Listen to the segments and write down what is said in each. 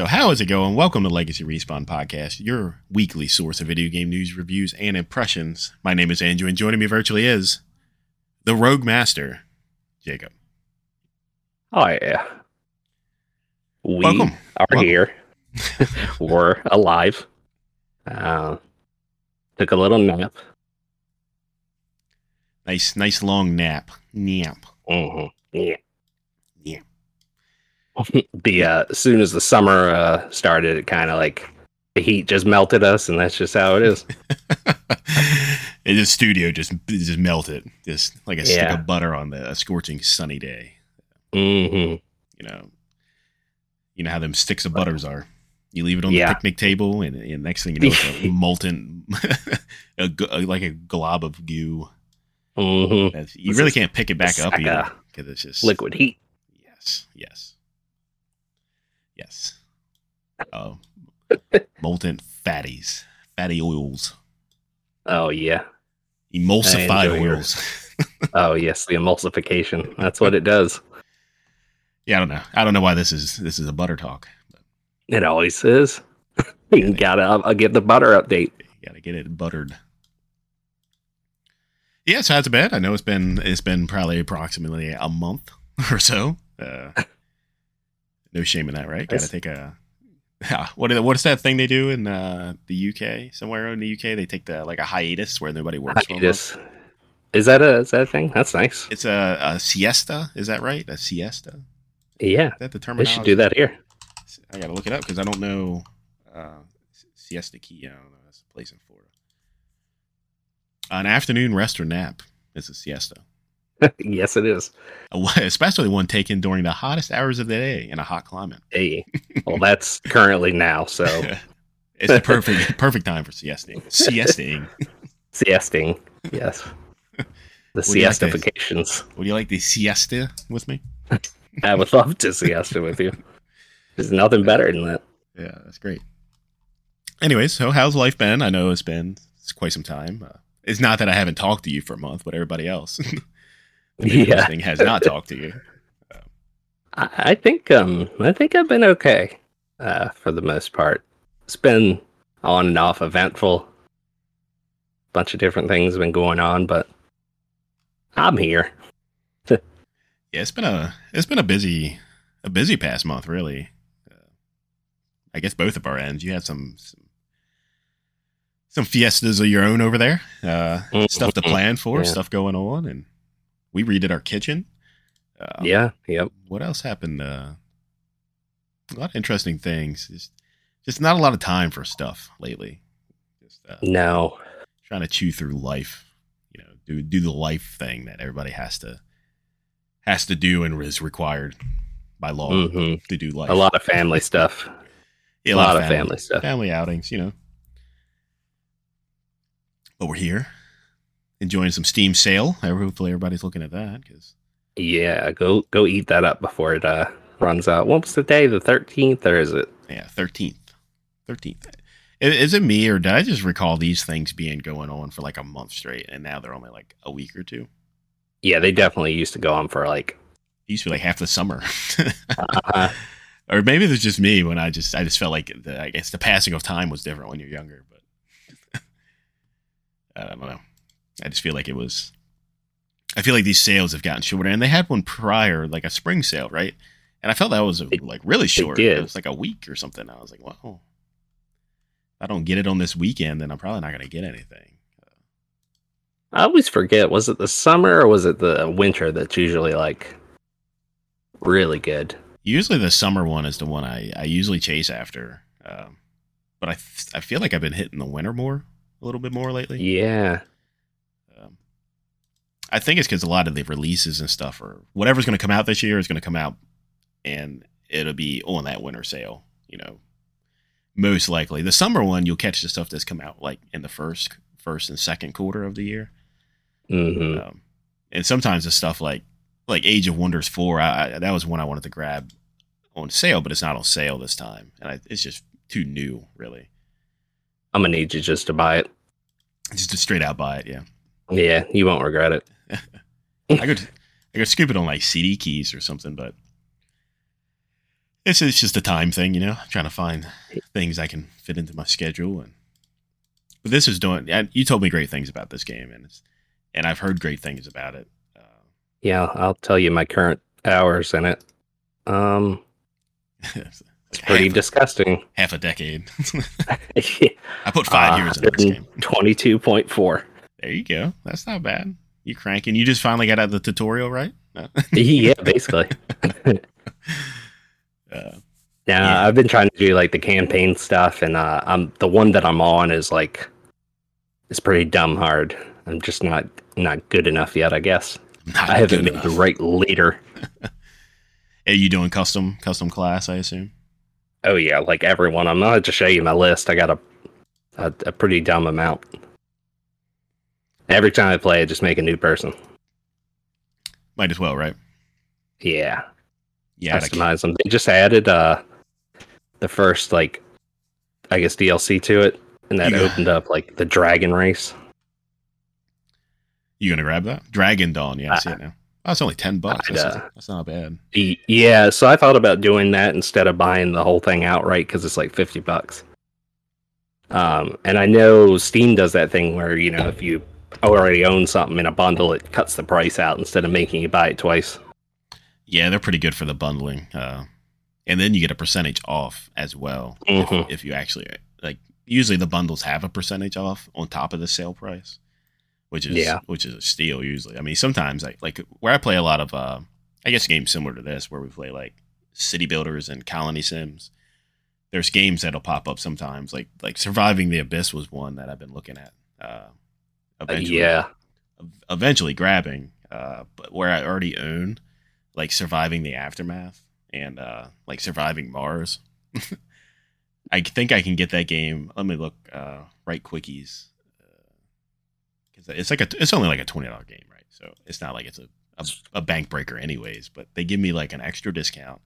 So, how is it going? Welcome to Legacy Respawn Podcast, your weekly source of video game news, reviews, and impressions. My name is Andrew, and joining me virtually is the Rogue Master, Jacob. Oh yeah, we Welcome. are Welcome. here. We're alive. Uh, took a little nap. Nice, nice long nap. Nap. hmm Yeah. Yeah. the uh, as soon as the summer uh, started, it kind of like the heat just melted us, and that's just how it is. and the studio just just melted, just like a stick of butter on the a scorching sunny day. hmm You know, you know how them sticks of butters are. You leave it on Yeah. the picnic table, and, and next thing you know, it's a molten, a, gu- like a glob of goo. hmm you really can't pick it back up because it's just Liquid heat. Yes, yes, yes. Oh, molten fatties, fatty oils, Oh yeah. emulsified oils. Oh yes, the emulsification. That's what it does. yeah, I don't know. I don't know why this is this is a butter talk. It always is. you gotta uh, get the butter update. You gotta get it buttered. Yeah, so that's bad. I know it's been it's been probably approximately a month or so. Uh, no shame in that, right? Got to take a yeah, what is that thing they do in uh, the UK? Somewhere in the UK, they take the like a hiatus where nobody works. Hiatus. Is that a is that a thing? That's nice. It's a, a siesta. Is that right? A siesta. Yeah, Is that the they terminology? should do that here. I gotta look it up because I don't know. Uh, siesta key. I don't know. That's a place in Florida. An afternoon rest or nap is a siesta, yes, it is. Especially one taken during the hottest hours of the day in a hot climate. Hey, well, that's currently now. So it's the perfect perfect time for siesting. Siesting. siesting. Yes, the do you like to- siestifications. Would you like the siesta with me? I would love to siesta with you. There's nothing better than that. Yeah, that's great. Anyways, so how's life been? I know it's been it's quite some time. Uh, it's not that I haven't talked to you for a month, but everybody else Yeah, has not talked to you. I, I think um I think I've been okay uh, for the most part. It's been on and off eventful. Bunch of different things have been going on, but I'm here. Yeah, it's been a it's been a busy a busy past month, really. Uh, I guess both of our ends. You had some some, some fiestas of your own over there. Uh, stuff to plan for, Yeah. stuff going on, and we redid our kitchen. Uh, Yeah, yep. What else happened? Uh, a lot of interesting things. Just, just not a lot of time for stuff lately. Just uh, No. trying to chew through life. You know, do do the life thing that everybody has to has to do and is required by law hmm to do life. A lot of family stuff. Yeah, a lot of family stuff. family outings. You know, but we're here enjoying some Steam sale. Hopefully, everybody's looking at that because Yeah, go go eat that up before it uh, runs out. What was the day? The thirteenth, or is it? yeah, thirteenth, thirteenth. Is it me or did I just recall these things being going on for like a month straight, and now they're only like a week or two? Yeah, they definitely used to go on for like. It used to be like half the summer. Uh, or maybe it was just me when I just I just felt like the, I guess the passing of time was different when you're younger, but I don't know. I just feel like it was. I feel like these sales have gotten shorter, and they had one prior, like a spring sale, right? And I felt that was They- like really short. did. It was like a week or something. I was like, wow. If I don't get it on this weekend, then I'm probably not going to get anything. I always forget. Was it the summer or was it the winter that's usually like really good? Usually, the summer one is the one I, I usually chase after. Um, but I, I feel like I've been hitting the winter more, a little bit more lately. Yeah, I think it's because a lot of the releases and stuff, or whatever's going to come out this year, is going to come out, and it'll be on that winter sale. You know, most likely the summer one, you'll catch the stuff that's come out like in the first, first and second quarter of the year. hmm Um, and sometimes the stuff like like Age of Wonders four, I, I, that was one I wanted to grab on sale, but it's not on sale this time, and I, it's just too new, really. I'm gonna need you just to buy it. Just to straight out buy it, yeah. Yeah, you won't regret it. I could I could scoop it on like CD keys or something, but It's it's just a time thing, you know. I'm trying to find things I can fit into my schedule, and but this is doing. You told me great things about this game, and it's, and I've heard great things about it. Uh, Yeah, I'll tell you my current hours in it. Um, it's it's pretty half, disgusting. half a decade. I put five Uh, years in this game. Twenty-two point four. There you go. That's not bad. You cranking? You just finally got out of the tutorial, right? No. yeah, basically. uh, Yeah, Yeah. I've been trying to do like the campaign stuff, and uh, I'm the one that I'm on is like it's pretty dumb hard. I'm just not not good enough yet, I guess. not I haven't been the right leader. Are you doing custom custom class? I assume. Oh yeah, like everyone. I'm not to show you my list. I got a, a a pretty dumb amount. Every time I play, I just make a new person. Might as well, right? Yeah, Yeah. Customize them. They just added uh the first like I guess DLC to it, and that You- opened up like the dragon race. You gonna grab that? Dragon Dawn. Yeah, I see it now. Oh, it's only ten bucks. That's, uh, that's not bad. Yeah, so I thought about doing that instead of buying the whole thing outright because it's like fifty bucks. Um, and I know Steam does that thing where you know if you already own something in a bundle, it cuts the price out instead of making you buy it twice. Yeah, they're pretty good for the bundling. Uh, and then you get a percentage off as well if, Mhm. if you actually like. Usually the bundles have a percentage off on top of the sale price, which is Yeah. which is a steal. Usually, I mean, sometimes I like where I play a lot of. Uh, I guess games similar to this where we play like city builders and colony sims. There's games that'll pop up sometimes, like like Surviving the Abyss was one that I've been looking at. Uh, eventually, yeah, eventually grabbing, uh, but where I already own, like surviving the aftermath and uh, like surviving Mars. I think I can get that game. Let me look. Uh, right quickies, because it's like a it's only like a twenty dollar game, right? So it's not like it's a, a a bank breaker, anyways. But they give me like an extra discount.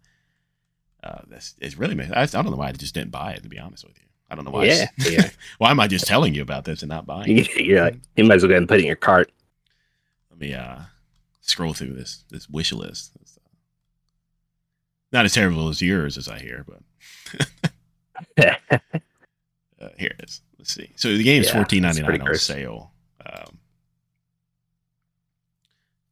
Uh, that's it's really. I don't know why I just didn't buy it. To be honest with you, I don't know why. Yeah, yeah, why am I just telling you about this and not buying? it? yeah. You might as well go ahead and put it in your cart. Let me uh scroll through this this wish list. Not as terrible as yours, as I hear, but uh, here it is. Let's see. So the game's Yeah, fourteen ninety nine on gross. sale. Um,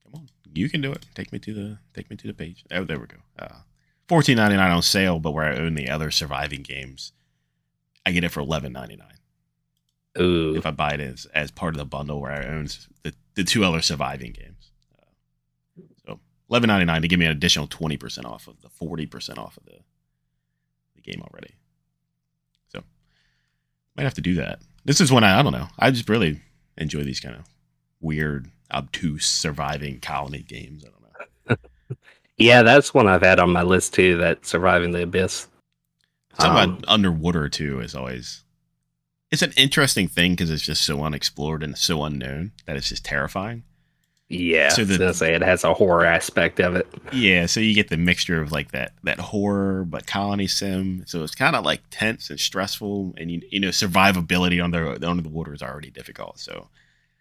come on, you can do it. Take me to the take me to the page. Oh, there we go. Uh, fourteen ninety nine on sale, but where I own the other surviving games, I get it for eleven ninety nine Ooh, if I buy it as, as part of the bundle where I own the, the two other surviving games. Uh, so eleven ninety nine to give me an additional twenty percent off of the forty percent off of the the game already. So might have to do that. This is when I I don't know. I just really enjoy these kind of weird, obtuse surviving colony games. I don't know. yeah, that's one I've had on my list too. That surviving the abyss. Something Um, about underwater too is always it's an interesting thing because it's just so unexplored and so unknown that it's just terrifying. Yeah, So the- I was gonna say it has a horror aspect of it. Yeah, so you get the mixture of like that that horror but colony sim. So it's kind of like tense and stressful, and you you know survivability under under the water is already difficult. So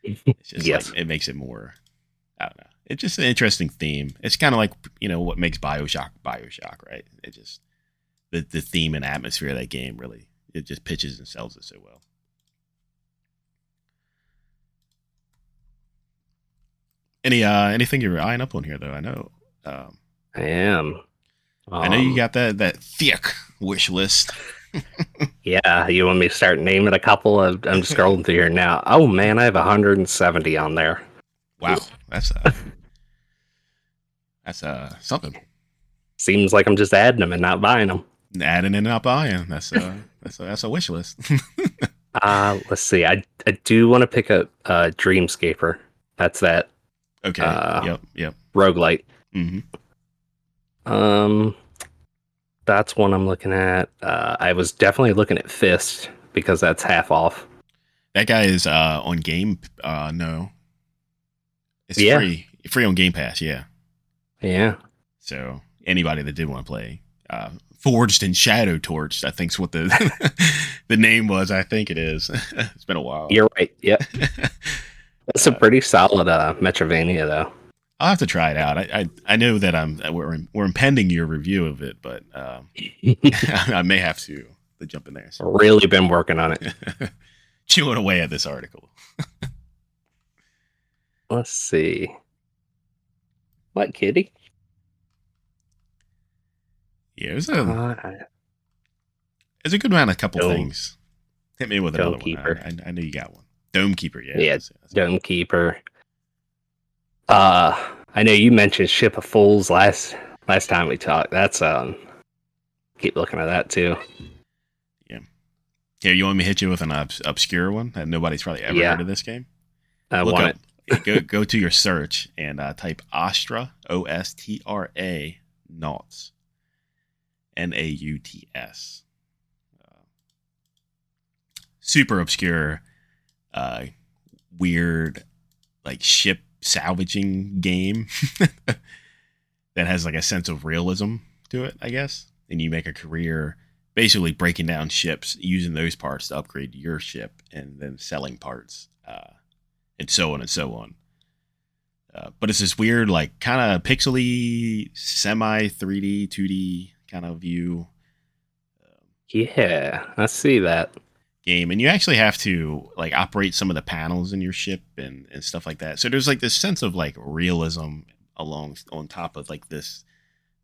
it's just Yes. like it makes it more. I don't know. It's just an interesting theme. It's kind of like you know what makes Bioshock Bioshock, right? It just the the theme and atmosphere of that game really it just pitches and sells it so well. Any uh anything you're eyeing up on here though? I know. Um, I am. I know you Um, got that that thick wish list. Yeah, you want me to start naming a couple? Of, I'm just scrolling through here now. Oh man, I have 170 on there. Wow, that's uh, that's uh something. Seems like I'm just adding them and not buying them. Adding and not buying. That's uh that's a, that's a wish list. Uh, let's see. I I do want to pick up uh, Dreamscaper. That's that okay. Uh, yep. Yep. roguelite. hmm Um, that's one I'm looking at. Uh, I was definitely looking at Fist because that's half off. That guy is uh on game. Uh, no, it's Yeah. free. Free on Game Pass. Yeah. Yeah. So anybody that did want to play, uh, Forged and Shadow Torched, I think's what the the name was. I think it is. it's been a while. You're right. Yep. That's a pretty solid uh, Metroidvania though. I'll have to try it out. I I, I know that I'm we're we're impending your review of it, but um, I may have to to jump in there. So. Really been working on it. Chewing away at this article. Let's see. What kitty? Yeah, it was a Uh, it's a good amount. A couple Dome. things. Hit me with Dome another Keeper. one. I, I, knew you got one. Dome keeper. Yeah. Yeah, that's- that's- Dome Keeper. Uh, I know you mentioned Ship of Fools last last time we talked. That's um, keep looking at that too. Yeah. Here, you want me to hit you with an obs- obscure one that nobody's probably ever Yeah. heard of this game? I Look want up, it. go go to your search and uh, type Astra O S T R A Nauts N A U T S. Super obscure, uh, weird, like ship salvaging game that has like a sense of realism to it, I guess. And you make a career basically breaking down ships, using those parts to upgrade your ship, and then selling parts, uh, and so on and so on. Uh, but it's this weird, like kind of pixely, semi 3D, 2D kind of view Yeah, I see that. game, and you actually have to like operate some of the panels in your ship and and stuff like that. So there's like this sense of like realism along on top of like this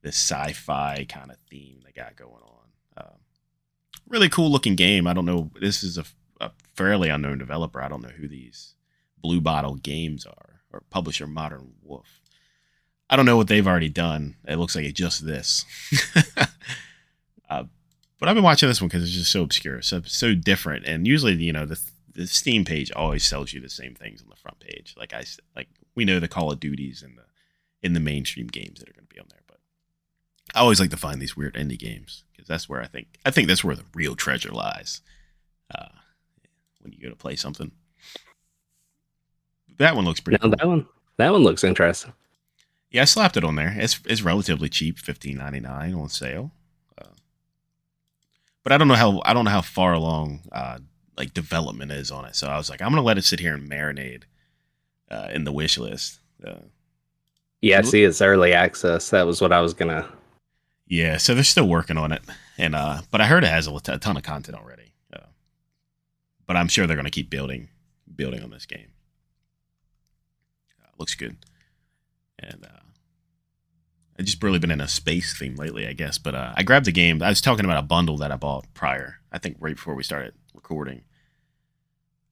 this sci-fi kind of theme they got going on. Um, really cool looking game. I don't know. This is a, a fairly unknown developer. I don't know who these Blue Bottle Games are or publisher Modern Wolf. I don't know what they've already done. It looks like it's just this. uh, but I've been watching this one because it's just so obscure, so so different. And usually, you know, the the Steam page always sells you the same things on the front page. Like I like we know the Call of Duties and the in the mainstream games that are going to be on there, but I always like to find these weird indie games because that's where I think I think that's where the real treasure lies. Uh, when you go to play something, that one looks pretty. Now cool. that one, that one looks interesting. Yeah, I slapped it on there. It's it's relatively cheap, fifteen ninety nine on sale. Uh, but I don't know how I don't know how far along uh, like development is on it. So I was like, I'm gonna let it sit here and marinate uh, in the wish list. Uh, Yeah, see it's early access. That was what I was gonna. yeah, so they're still working on it, and uh, but I heard it has a ton of content already. Uh, but I'm sure they're gonna keep building building on this game. Uh, looks good, and uh, I've just really been in a space theme lately, I guess. But uh, I grabbed the game. I was talking about a bundle that I bought prior. I think right before we started recording.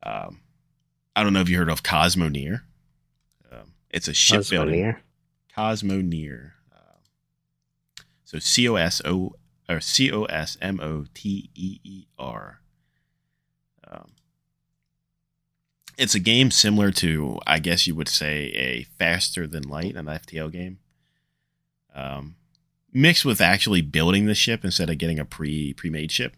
Um, I don't know if you heard of Cosmoteer. Um, it's a shipbuilding. Cosmoteer. Uh, so C O S O or C O S M O T E E R. Um, it's a game similar to, I guess you would say, a faster than light, an FTL game. Um, mixed with actually building the ship instead of getting a pre pre made ship.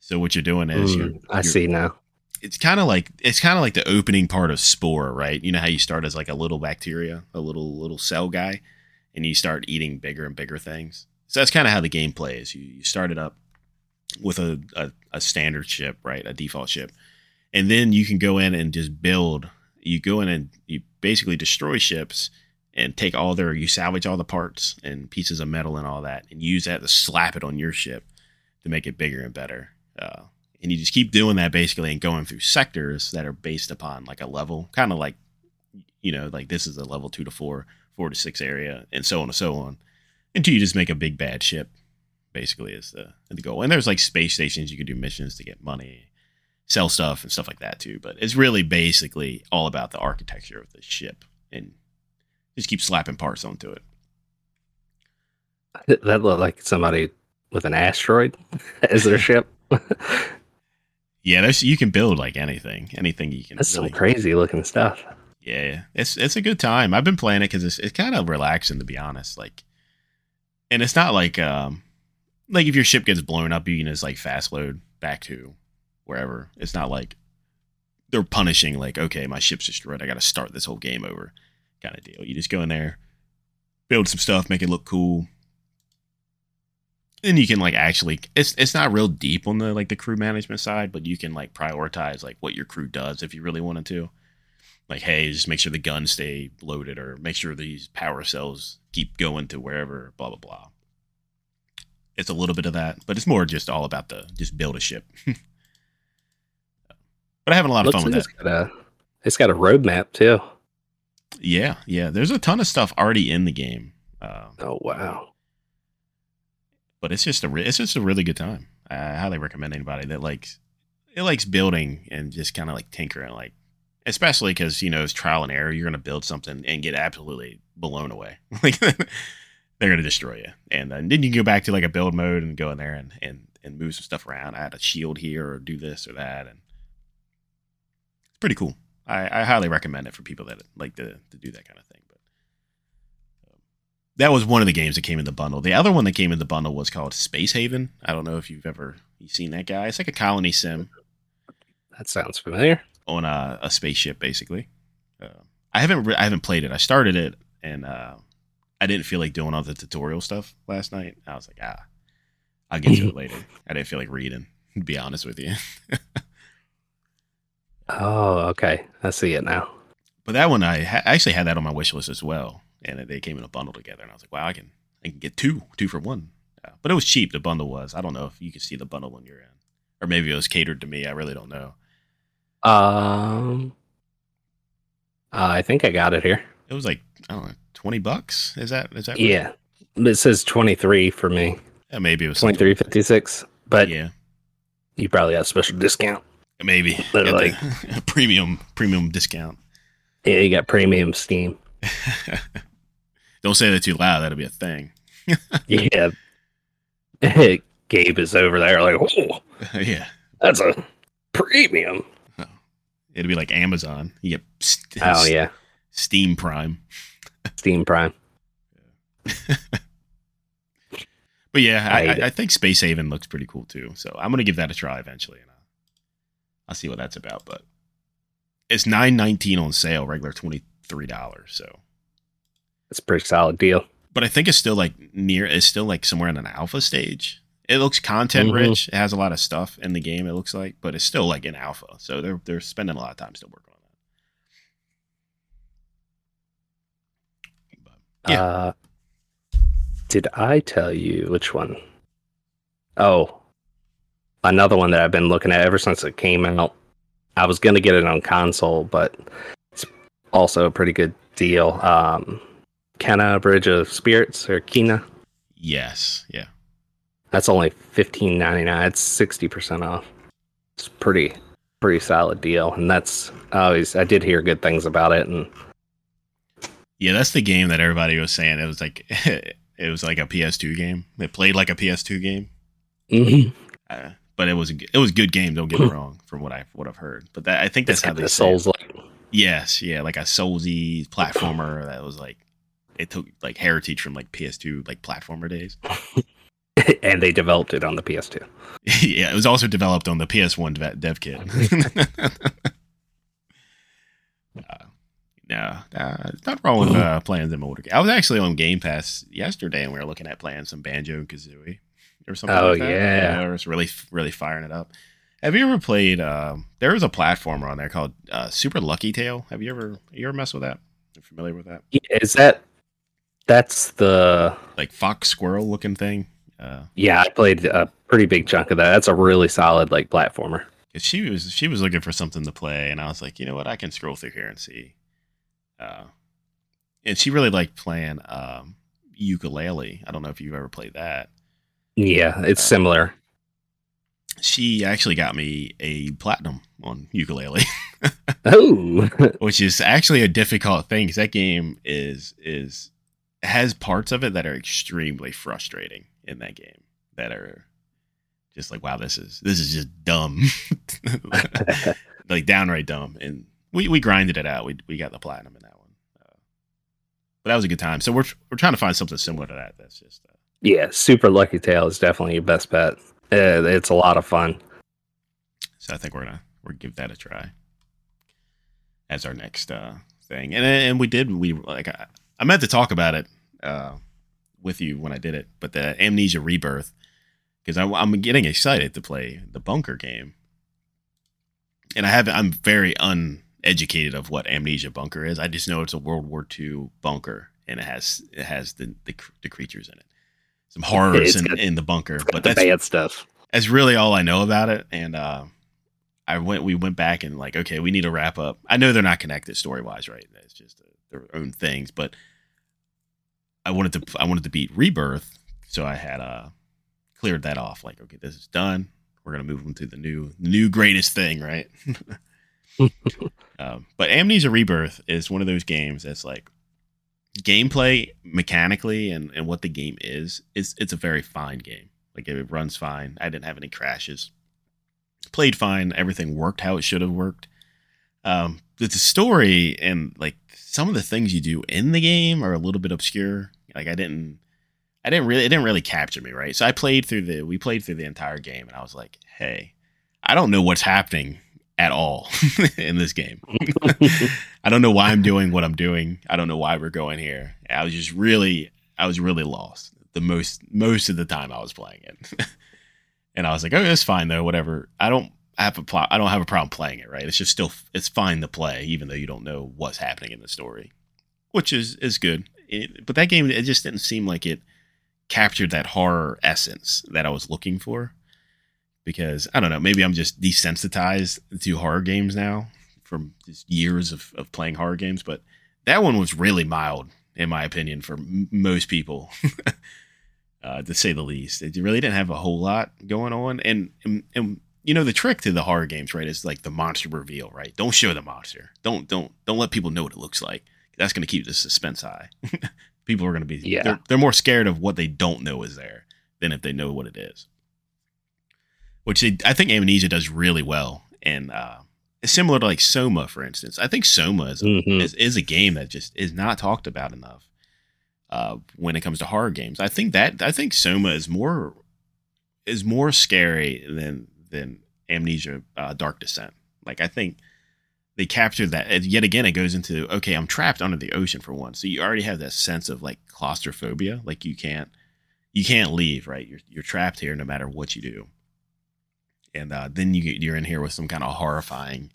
So what you're doing is you're, Mm, I you're- see now. it's kind of like it's kind of like the opening part of spore right you know how you start as like a little bacteria a little little cell guy and you start eating bigger and bigger things so that's kind of how the game plays you, you start it up with a, a, a standard ship right a default ship and then you can go in and just build. You go in and you basically destroy ships and take all their you salvage all the parts and pieces of metal and all that and use that to slap it on your ship to make it bigger and better. Uh, and you just keep doing that basically and going through sectors that are based upon like a level kind of like you know like this is a level two to four four to six area and so on and so on until you just make a big bad ship basically is the, the goal. And there's like space stations you can do missions to get money sell stuff and stuff like that too but it's really basically all about the architecture of the ship and just keep slapping parts onto it That looked like somebody with an asteroid as their ship. yeah there's you can build like anything anything you can That's some really- crazy looking stuff. Yeah, it's it's a good time. I've been playing it because it's it's kind of relaxing to be honest. Like, and it's not like um like if your ship gets blown up, you can just like fast load back to wherever. It's not like they're punishing like okay, my ship's destroyed. I got to start this whole game over kind of deal. You just go in there, build some stuff, make it look cool. Then you can like actually it's it's not real deep on the like the crew management side, but you can like prioritize like what your crew does if you really wanted to like, hey, just make sure the guns stay loaded, or make sure these power cells keep going to wherever, blah blah blah. It's a little bit of that, but it's more just all about the just build a ship. but I'm having a lot of fun with like that. it's got a it's got a roadmap too. Yeah, yeah. There's a ton of stuff already in the game, uh, Oh wow. but it's just a re- it's just a really good time. I highly recommend anybody that likes it likes building and just kind of like tinkering, like especially because you know it's trial and error. You're gonna build something and get absolutely blown away. Like they're gonna destroy you, and uh, then you can go back to like a build mode and go in there and and and move some stuff around. I had a shield here or do this or that, and it's pretty cool. I, I highly recommend it for people that like to, to do that kind of thing. But um, that was one of the games that came in the bundle. The other one that came in the bundle was called Space Haven. I don't know if you've ever you seen that guy. It's like a colony sim That sounds familiar. on a, a spaceship, basically. Uh, I haven't re- I haven't played it. I started it and uh, I didn't feel like doing all the tutorial stuff last night. I was like, ah, I'll get to it later. I didn't feel like reading. To be honest with you. Oh, okay. I see it now. But that one, I ha- actually had that on my wish list as well, and they came in a bundle together, and I was like, wow, I can I can get two, two for one. Uh, but it was cheap. The bundle was. I don't know if you can see the bundle when you're in, or maybe it was catered to me. I really don't know. Um, uh, I think I got it here. It was like I don't know, twenty bucks. Is that is that? right? Yeah, it says twenty three for me. Yeah, maybe it was Twenty three fifty six. But Yeah, you probably got a special discount. Maybe Got like- the premium premium discount. Yeah, you got premium Steam. don't say that too loud. That'll be a thing. Yeah. Gabe is over there like, oh, yeah, that's a premium. Oh. it'll be like Amazon. You get st- Oh yeah, Steam Prime. Steam Prime. But yeah, I, I- I, I think Space Haven looks pretty cool too. So I'm gonna give that a try eventually, and I'll, see what that's about. But it's nine nineteen on sale, regular twenty three dollars. So, It's a pretty solid deal. but I think it's still like near. It's still like somewhere in an alpha stage. It looks content Mhm. rich. It has a lot of stuff in the game. It looks like, but it's still like in alpha. So they're they're spending a lot of time still working on that. But, Yeah. Uh, did I tell you which one? Oh, another one that I've been looking at ever since it came out. I was gonna get it on console, but it's also a pretty good deal. Um, Kena Bridge of Spirits or Kina. yes, yeah. That's only fifteen ninety nine. It's sixty percent off. It's pretty pretty solid deal, and that's always I did hear good things about it, and Yeah, that's the game that everybody was saying. It was like it was like a PS2 game. It played like a PS2 game, uh, but it was a, it was a good game. Don't get me wrong, from what I what I've heard. But that, I think that's it's how they the souls like Yes, yeah, like a Soulsy platformer that was like it took like heritage from like PS2 like platformer days. and they developed it on the PS2. yeah, it was also developed on the PS1 dev, dev kit. uh, no, uh, not wrong with uh, playing them older. I was actually on Game Pass yesterday, and we were looking at playing some Banjo and Kazooie or something. Oh, like that. yeah. I was really, really firing it up. Have you ever played? Um, there was a platformer on there called uh, Super Lucky Tail. Have you ever you ever messed with that? You familiar with that? Is that that's the Like fox squirrel looking thing. Uh, yeah? I played a pretty big chunk of that. That's a really solid like platformer. she was she was looking for something to play, and I was like, you know what, I can scroll through here and see. Uh, and she really liked playing um, Yooka-Laylee. I don't know if you've ever played that. Yeah, it's similar. She actually got me a platinum on Yooka-Laylee, Oh, which is actually a difficult thing because that game is is has parts of it that are extremely frustrating in that game that are just like wow this is this is just dumb. Like downright dumb. And we we grinded it out. We we got the platinum in that one. Uh, but that was a good time. So we're we're trying to find something similar to that that's just uh, yeah. Super Lucky Tail is definitely your best bet. Uh, it's a lot of fun. so i think we're gonna we're gonna give that a try as our next uh thing and and we did we like i, I meant to talk about it uh with you when i did it but the amnesia rebirth because i'm getting excited to play the bunker game and i have i'm very un educated of what amnesia bunker is. I just know it's a World War II bunker, and it has it has the the, the creatures in it, some horrors in, got, in the bunker. But that's bad stuff. That's really all I know about it, and uh, I went we went back and like okay, we need to wrap up. I know they're not connected story wise, right? It's just a, their own things, but I wanted to I wanted to beat Rebirth, so I had uh cleared that off. Like okay, this is done. We're gonna move them to the new new greatest thing, right? um, but Amnesia Rebirth is one of those games that's like gameplay mechanically and, and what the game is, it's it's a very fine game. Like it runs fine. I didn't have any crashes. Played fine. Everything worked how it should have worked. Um, the story and like some of the things you do in the game are a little bit obscure. Like I didn't, I didn't really, it didn't really capture me, right? So I played through the, we played through the entire game, and I was like, hey, I don't know what's happening at all in this game. I don't know why I'm doing what I'm doing. I don't know why we're going here. I was just really, I was really lost the most most of the time I was playing it. and I was like, oh, it's fine though. Whatever. I don't have a plot. I don't have a problem playing it. Right. It's just still it's fine to play, even though you don't know what's happening in the story, which is is good. It, but that game, it just didn't seem like it captured that horror essence that I was looking for because I don't know, maybe I'm just desensitized to horror games now from just years of, of playing horror games. But that one was really mild, in my opinion, for m- most people, uh, to say the least. It really didn't have a whole lot going on. And, and, and, you know, the trick to the horror games, right, is like the monster reveal, right? Don't show the monster. Don't, don't, don't let people know what it looks like. That's going to keep the suspense high. people are going to be, yeah. They're, they're more scared of what they don't know is there than if they know what it is which they, I think Amnesia does really well. And uh, similar to like Soma, for instance. I think Soma is, mm-hmm. is, is, a game that just is not talked about enough uh, when it comes to horror games. I think that I think Soma is more is more scary than than Amnesia uh, Dark Descent. Like I think they captured that. yet again, it goes into okay, I'm trapped under the ocean for one, so you already have that sense of like claustrophobia. Like you can't you can't leave, right? You're you're trapped here no matter what you do and uh, then you get you're in here with some kind of horrifying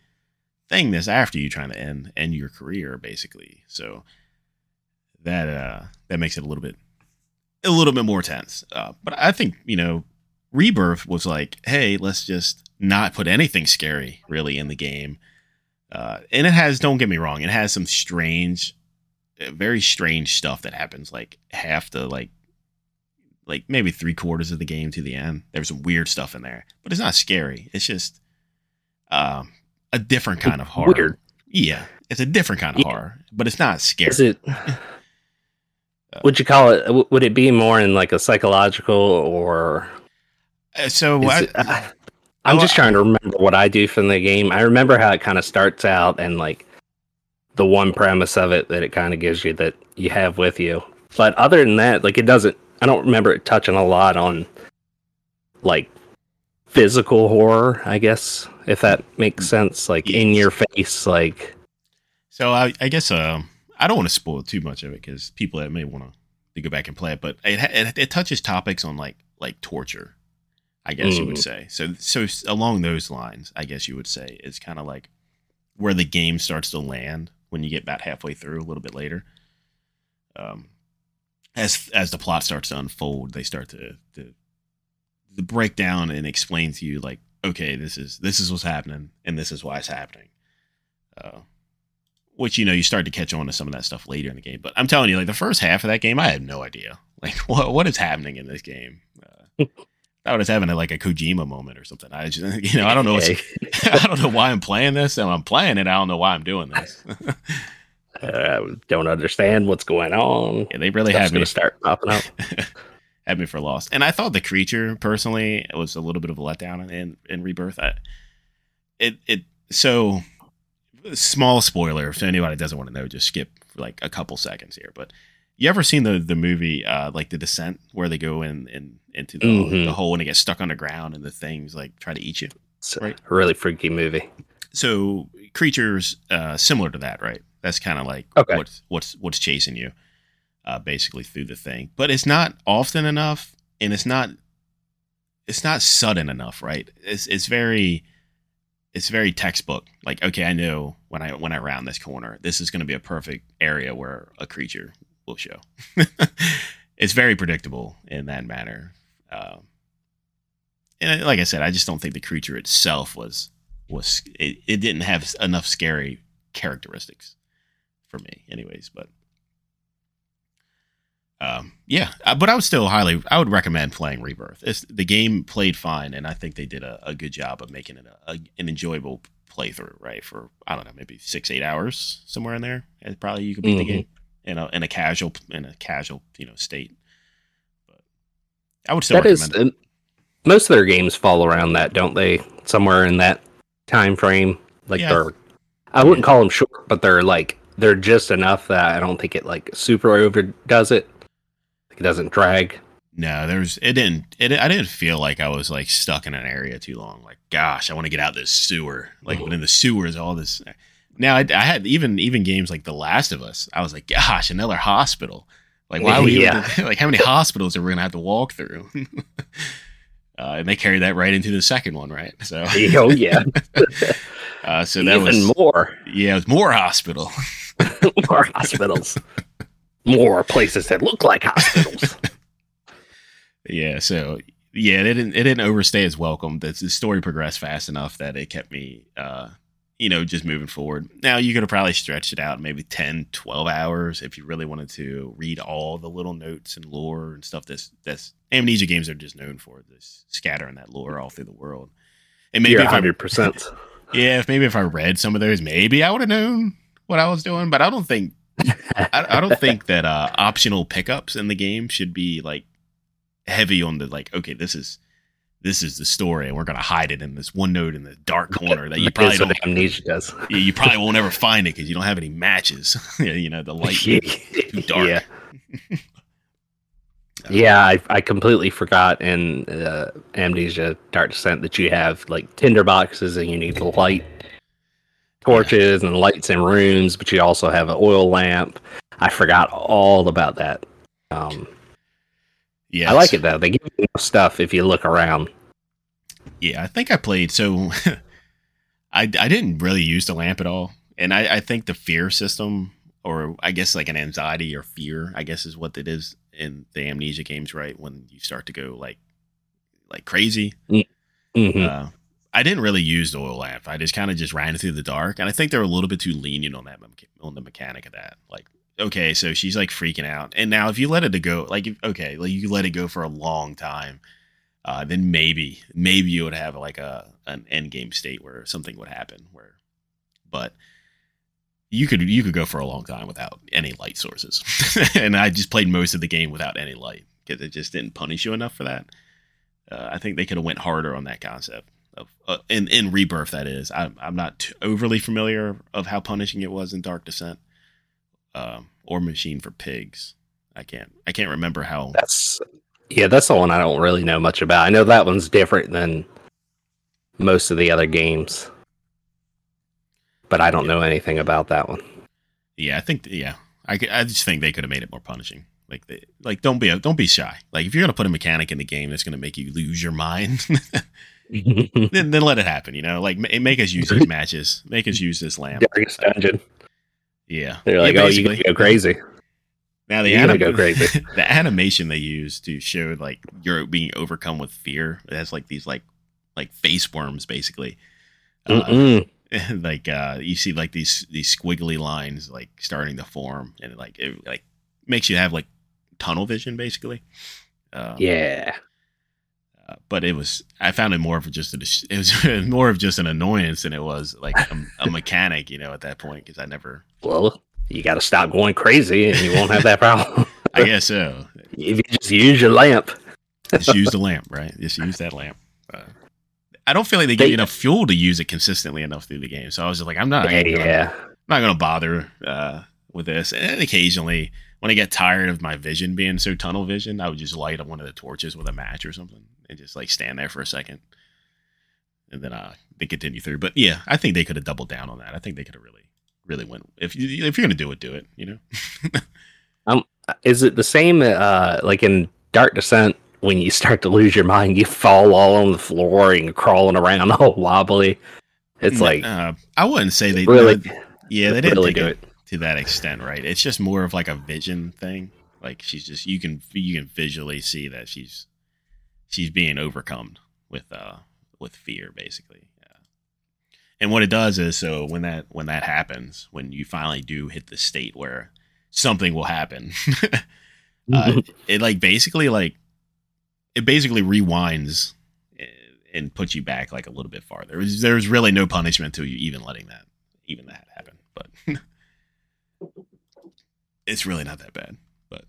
thing that's after you trying to end end your career basically. So that uh, that makes it a little bit a little bit more tense. Uh, but I think you know, Rebirth was like, hey, let's just not put anything scary really in the game. Uh, and it has, don't get me wrong, it has some strange, very strange stuff that happens like half the like like maybe three quarters of the game to the end. There's some weird stuff in there, but it's not scary. It's just um, a different kind of horror. Weird. Yeah, it's a different kind of yeah. horror, but it's not scary. Is it? Would you call it? Would it be more in like a psychological or? Uh, so I, it, I'm just trying to remember what I do from the game. I remember how it kind of starts out and like the one premise of it that it kind of gives you that you have with you. But other than that, like it doesn't I don't remember it touching a lot on like physical horror, I guess, if that makes mm. sense. Like yes. in your face, like. So I, I guess uh, I don't want to spoil too much of it because people that may want to go back and play it, but it, it, it touches topics on like like torture. I guess mm. you would mm. say. So so along those lines, I guess you would say it's kind of like where the game starts to land when you get about halfway through, a little bit later. Um, as as the plot starts to unfold, they start to to, to break down and explain to you like, okay, this is this is what's happening, and this is why it's happening. Uh, which you know you start to catch on to some of that stuff later in the game. But I'm telling you, like the first half of that game, I had no idea like what what is happening in this game. Uh, I was having a, like a Kojima moment or something. I just you know I don't know I don't know why I'm playing this, and I'm playing it. I don't know why I'm doing this. Uh, don't understand what's going on. Yeah, they really had me start popping up. had me for lost. And I thought the creature personally was a little bit of a letdown in in Rebirth. I, it it so small spoiler if anybody doesn't want to know, just skip like a couple seconds here. But you ever seen the the movie uh, like The Descent where they go in, in into the, mm-hmm. the hole and they get stuck underground and the things like try to eat you? It's right? a really freaky movie. So creatures uh, similar to that, right? That's kind of like okay. what's what's what's chasing you, uh, basically through the thing. But it's not often enough, and it's not it's not sudden enough, right? It's it's very it's very textbook. Like, okay, I know when I when I round this corner, this is going to be a perfect area where a creature will show. it's very predictable in that manner. Um, and like I said, I just don't think the creature itself was was it, it didn't have enough scary characteristics for me, anyways. But um, yeah, uh, but I would still highly, I would recommend playing Rebirth. It's, the game played fine, and I think they did a, a good job of making it a, a, an enjoyable playthrough. Right for I don't know, maybe six, eight hours somewhere in there. And probably you could beat mm-hmm. the game in a in a casual in a casual you know state. But I would still that recommend is, most of their games fall around that, don't they? Somewhere in that time frame, like yeah. they're. I wouldn't call them short, but they're like they're just enough that I don't think it like super overdoes it it doesn't drag. No, there's it didn't it I didn't feel like I was like stuck in an area too long. Like, gosh, I want to get out this sewer. Like, when in the sewers, all this. Now I, I, had even even games like The Last of Us. I was like, gosh, another hospital. Like, why would yeah. you? like, how many hospitals are we gonna have to walk through? uh, and they carried that right into the second one, right? So, oh yeah. uh, so that even was more. Yeah, it was more hospital. more hospitals more places that look like hospitals. yeah, so yeah, it didn't it didn't overstay its welcome. The, the story progressed fast enough that it kept me uh you know, just moving forward. Now you could have probably stretched it out maybe 10, 12 hours if you really wanted to read all the little notes and lore and stuff that's that's amnesia games are just known for, this scattering that lore all through the world. And maybe You're 100%. Yeah, if maybe if I read some of those, maybe I would have known what I was doing, but I don't think I, I, don't think that uh, optional pickups in the game should be like heavy on the like. Okay, this is this is the story, and we're gonna hide it in this one note in the dark corner that you probably don't. Amnesia does. you probably won't ever find it because you don't have any matches. you know the light too dark. Yeah. yeah, I, I completely forgot in uh, Amnesia Dark Descent that you have like tinder boxes and you need the light torches and lights in rooms, but you also have an oil lamp. I forgot all about that. Um, yeah, I like it though. They give you stuff if you look around. Yeah, I think I played so. I I didn't really use the lamp at all, and I I think the fear system, or I guess like an anxiety or fear, I guess is what it is in the amnesia games, right? When you start to go like like crazy. Mm-hmm. Uh, I didn't really use the oil lamp. I just kind of just ran through the dark, and I think they're a little bit too lenient on that on the mechanic of that. Like, okay, so she's like freaking out, and now if you let it go, like, okay, like you let it go for a long time, uh, then maybe maybe you would have like a an end game state where something would happen. Where, but you could you could go for a long time without any light sources, and I just played most of the game without any light because it just didn't punish you enough for that. Uh, I think they could have went harder on that concept of uh, in in Rebirth. That is, I'm I'm not overly familiar of how punishing it was in Dark Descent, um, or Machine for Pigs. I can't I can't remember how. That's yeah, that's the one I don't really know much about. I know that one's different than most of the other games, but I don't yeah. know anything about that one. Yeah, I think yeah, I I just think they could have made it more punishing. Like they like don't be don't be shy. Like if you're gonna put a mechanic in the game that's gonna make you lose your mind, then, then let it happen. You know, like make us use these matches, make us use this lamp. Darkest dungeon. Yeah, they're like, yeah, oh, you gotta go crazy. Now the anim- go crazy. the animation they use to show like you're being overcome with fear. It has like these like like face worms basically. Uh, like uh, you see like these these squiggly lines like starting to form, and like it like makes you have like tunnel vision basically. Uh, yeah, but it was I found it more of just a it was more of just an annoyance than it was like a, a mechanic, you know, at that point because I never. Well, you got to stop going crazy, and you won't have that problem. I guess so. If you just use your lamp, just use the lamp, right? Just use that lamp. Uh, I don't feel like they give you enough fuel to use it consistently enough through the game, so I was just like, I'm not. Yeah, gonna, yeah. I'm not going to bother uh, with this. And occasionally, when I get tired of my vision being so tunnel vision, I would just light up one of the torches with a match or something and just like stand there for a second, and then uh they continue through. But yeah, I think they could have doubled down on that. I think they could have really, really went. If you if you're gonna do it, do it. You know. um, is it the same? Uh, like in Dark Descent, when you start to lose your mind, you fall all on the floor and you're crawling around all wobbly. It's like uh, I wouldn't say they really, no, yeah, they didn't really do it it. to that extent, right? It's just more of like a vision thing. Like she's just you can you can visually see that she's she's being overcome with uh with fear basically. Yeah. And what it does is so when that when that happens, when you finally do hit the state where something will happen, uh, it like basically like it basically rewinds and puts you back like a little bit farther. There's, there's really no punishment to you even letting that even that happen, but it's really not that bad. But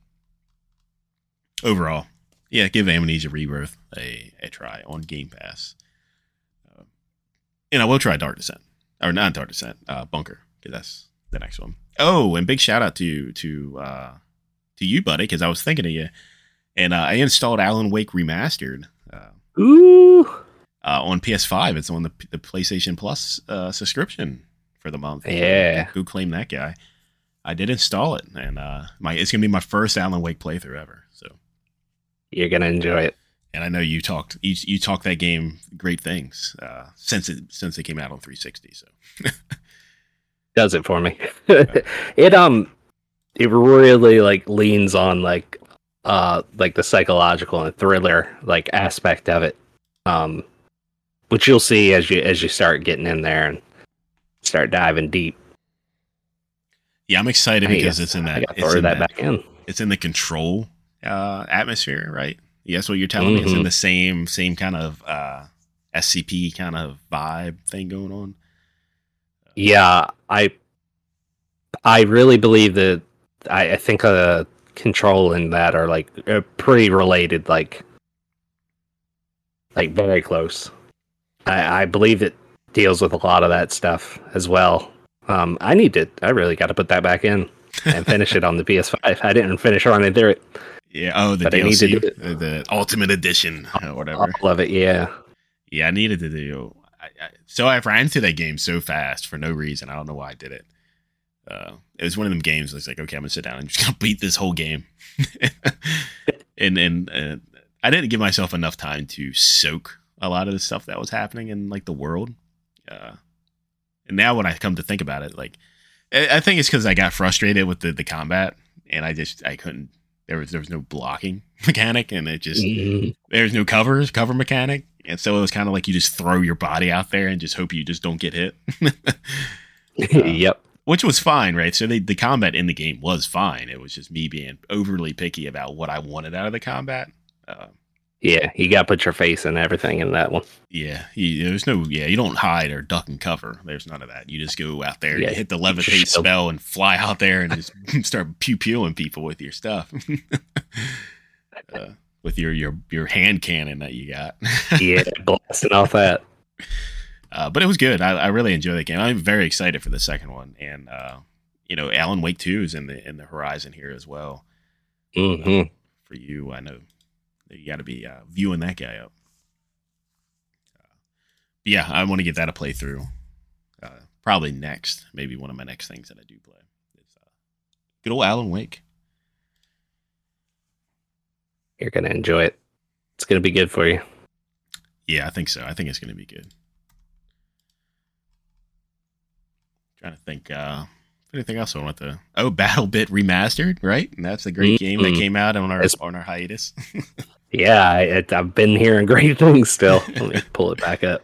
overall, yeah, give Amnesia Rebirth a, a try on Game Pass. Uh, and I will try Dark Descent. Or not Dark Descent, uh, Bunker, because that's the next one. Oh, and big shout out to to uh, to you, buddy, because I was thinking of you. And uh, I installed Alan Wake Remastered uh, Ooh, uh, on PS5. It's on the, the PlayStation Plus uh, subscription for the month. Yeah. Who claimed that guy? I did install it, and uh, my it's gonna be my first Alan Wake playthrough ever. So, you're gonna enjoy it. and I know you talked you, you talked that game great things uh, since it since it came out on 360. So, Does it for me. it um, it really like leans on like uh like the psychological and thriller like aspect of it. Um, which you'll see as you as you start getting in there and start diving deep. yeah, I'm excited I because it's in that it's in that, that, back in. it's in the control uh, atmosphere, right? Yeah, that's what you're telling me. It's in Mhm. the same same kind of uh, SCP kind of vibe thing going on. Yeah, I I really believe that I, I think uh control and that are like uh, pretty related, like like very close. I, I believe it deals with a lot of that stuff as well. Um, I need to. I really got to put that back in and finish it on the PS5. I didn't finish running through it. Yeah. Oh, the But I need to DLC, uh, the Ultimate Edition, or whatever. I love it, yeah. Yeah, I needed to do. I, I, so I ran through that game so fast for no reason. I don't know why I did it. Uh, it was one of them games. It's like, okay, I'm gonna sit down and just gonna beat this whole game. and and uh, I didn't give myself enough time to soak a lot of the stuff that was happening in like the world. Uh, and now when I come to think about it, like I, I think it's because I got frustrated with the the combat, and I just I couldn't. There was there was no blocking mechanic, and it just Mhm. there's no covers cover mechanic. And so it was kind of like you just throw your body out there and just hope you just don't get hit. Yep. which was fine right? So the, the combat in the game was fine. It was just me being overly picky about what i wanted out of the combat. Uh, Yeah, you got to put your face in everything in that one. yeah you, there's no yeah you don't hide or duck and cover there's none of that you just go out there Yeah, you hit the levitate spell and fly out there and just start pew pewing people with your stuff uh, with your your your hand cannon that you got Yeah, blasting off that. Uh, but it was good. I, I really enjoyed the game. I'm very excited for the second one, and uh, you know, Alan Wake Two is in the in the horizon here as well. hmm For you, I know you got to be uh, viewing that guy up. Uh, yeah, I want to get that a playthrough. Uh, probably next, maybe one of my next things that I do play. Is, uh, good old Alan Wake. You're gonna enjoy it. It's gonna be good for you. Yeah, I think so. I think it's going to be good. Trying to think. Uh, anything else I want to? Oh, BattleBit remastered, right? And that's a great game that Mhm. came out on our It's- on our hiatus. Yeah, I, I've been hearing great things still. Let me pull it back up.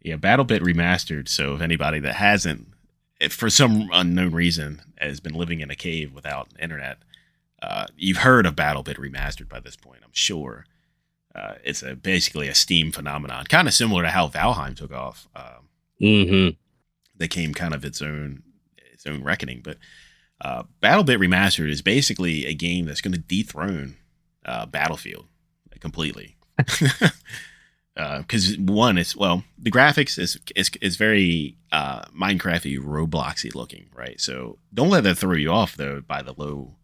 yeah, BattleBit remastered. So if anybody that hasn't, if for some unknown reason, has been living in a cave without internet, uh, you've heard of BattleBit remastered by this point, I'm sure. Uh, it's a basically a Steam phenomenon, kind of similar to how Valheim took off. Um, hmm became kind of its own its own reckoning. But uh, BattleBit Remastered is basically a game that's going to dethrone uh, Battlefield completely. Because one, it's well, the graphics is is, is very uh, Minecrafty, Robloxy looking, right? So don't let that throw you off though by the low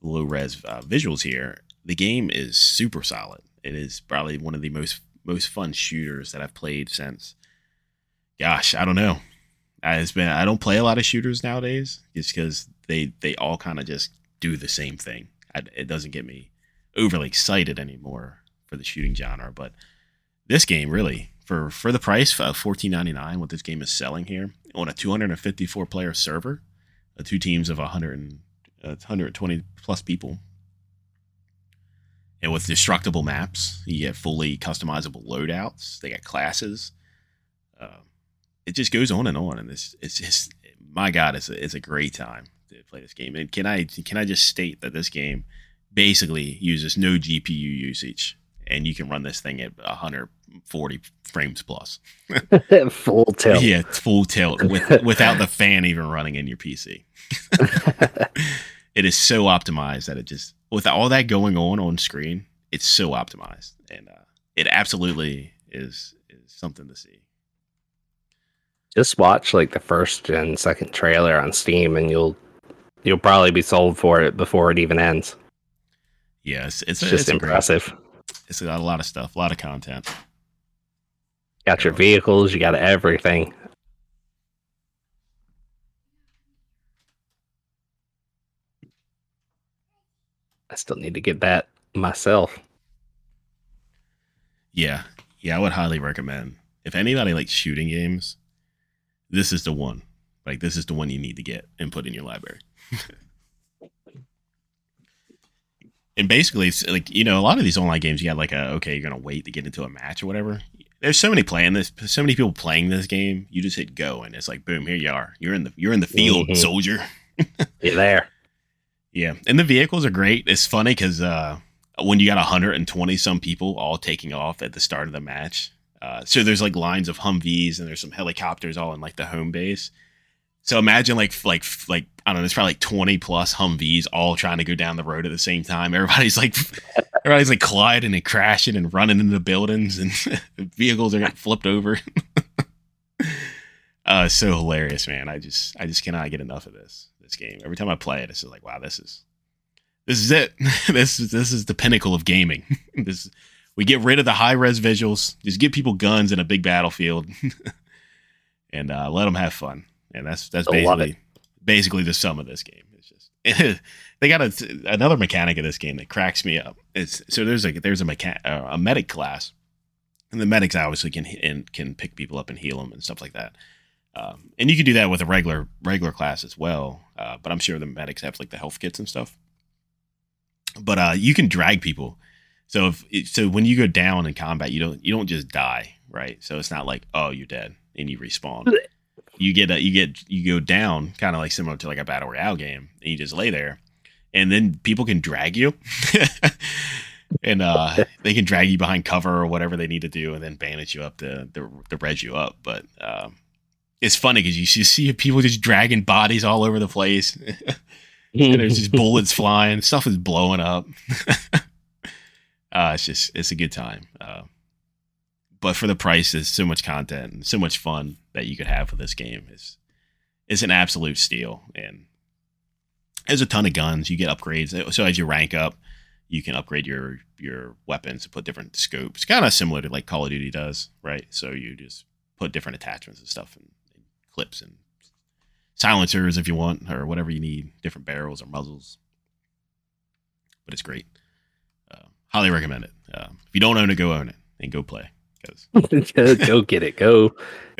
low res uh, visuals here. The game is super solid. It is probably one of the most most fun shooters that I've played since. Gosh, I don't know. Uh, It's been I don't play a lot of shooters nowadays just because they they all kind of just do the same thing. I, it doesn't get me overly excited anymore for the shooting genre, but this game really for for the price of fourteen ninety nine. What this game is selling here on a two hundred and fifty four player server, uh, two teams of 100 and, uh, 120 plus people, and with destructible maps, you get fully customizable loadouts. They got classes. Uh, it just goes on and on, and this it's just my god, it's a, it's a great time to play this game. And can I can I just state that this game basically uses no GPU usage, and you can run this thing at 140 frames plus. full tilt. Yeah, it's full tilt with, without the fan even running in your PC. it is so optimized that it just with all that going on on screen, it's so optimized, and uh, it absolutely is is something to see. Just watch like the first and second trailer on Steam, and you'll you'll probably be sold for it before it even ends. Yes, it's, it's just it's impressive. It's got a lot of stuff, a lot of content. Got your vehicles, you got everything. I still need to get that myself. Yeah, yeah, I would highly recommend. If anybody likes shooting games, this is the one. Like this is the one you need to get and put in your library. and basically, it's like you know, a lot of these online games, you got like a okay, you're gonna wait to get into a match or whatever. There's so many playing this, so many people playing this game. You just hit go, and it's like boom, here you are. You're in the you're in the field, mm-hmm. soldier. you're there. Yeah, and the vehicles are great. It's funny because uh, when you got 120 some people all taking off at the start of the match, uh, so there's like lines of Humvees and there's some helicopters all in like the home base. So imagine like like like I don't know, there's probably like 20 plus Humvees all trying to go down the road at the same time. Everybody's like everybody's like colliding and crashing and running into buildings and vehicles are getting flipped over. uh so hilarious, man. I just I just cannot get enough of this this game. Every time I play it, it's just like, wow, this is this is it. this is this is the pinnacle of gaming. this we get rid of the high res visuals, just give people guns in a big battlefield, and uh, let them have fun and that's that's basically basically the sum of this game. It's just they got a, another mechanic of this game that cracks me up. It's so there's a there's a mechan- uh, a medic class, and the medics obviously can and can pick people up and heal them and stuff like that. Um, and you can do that with a regular regular class as well. Uh, but I'm sure the medics have like the health kits and stuff. But uh, you can drag people. So if so, when you go down in combat, you don't you don't just die, right? So it's not like oh you're dead and you respawn you get a, you get you go down kind of like similar to like a battle royale game and you just lay there and then people can drag you. And uh they can drag you behind cover or whatever they need to do and then bandage you up to to, to res you up but um it's funny because you see people just dragging bodies all over the place. And there's just bullets flying stuff is blowing up. Uh it's just it's a good time uh but for the price, there's so much content and so much fun that you could have with this game. is is an absolute steal. And there's a ton of guns. You get upgrades. So as you rank up, you can upgrade your your weapons to put different scopes. Kind of similar to like Call of Duty does, right? So you just put different attachments and stuff and, and clips and silencers if you want or whatever you need, different barrels or muzzles. But it's great. Uh, highly recommend it. Uh, if you don't own it, go own it and go play. go get it. Go,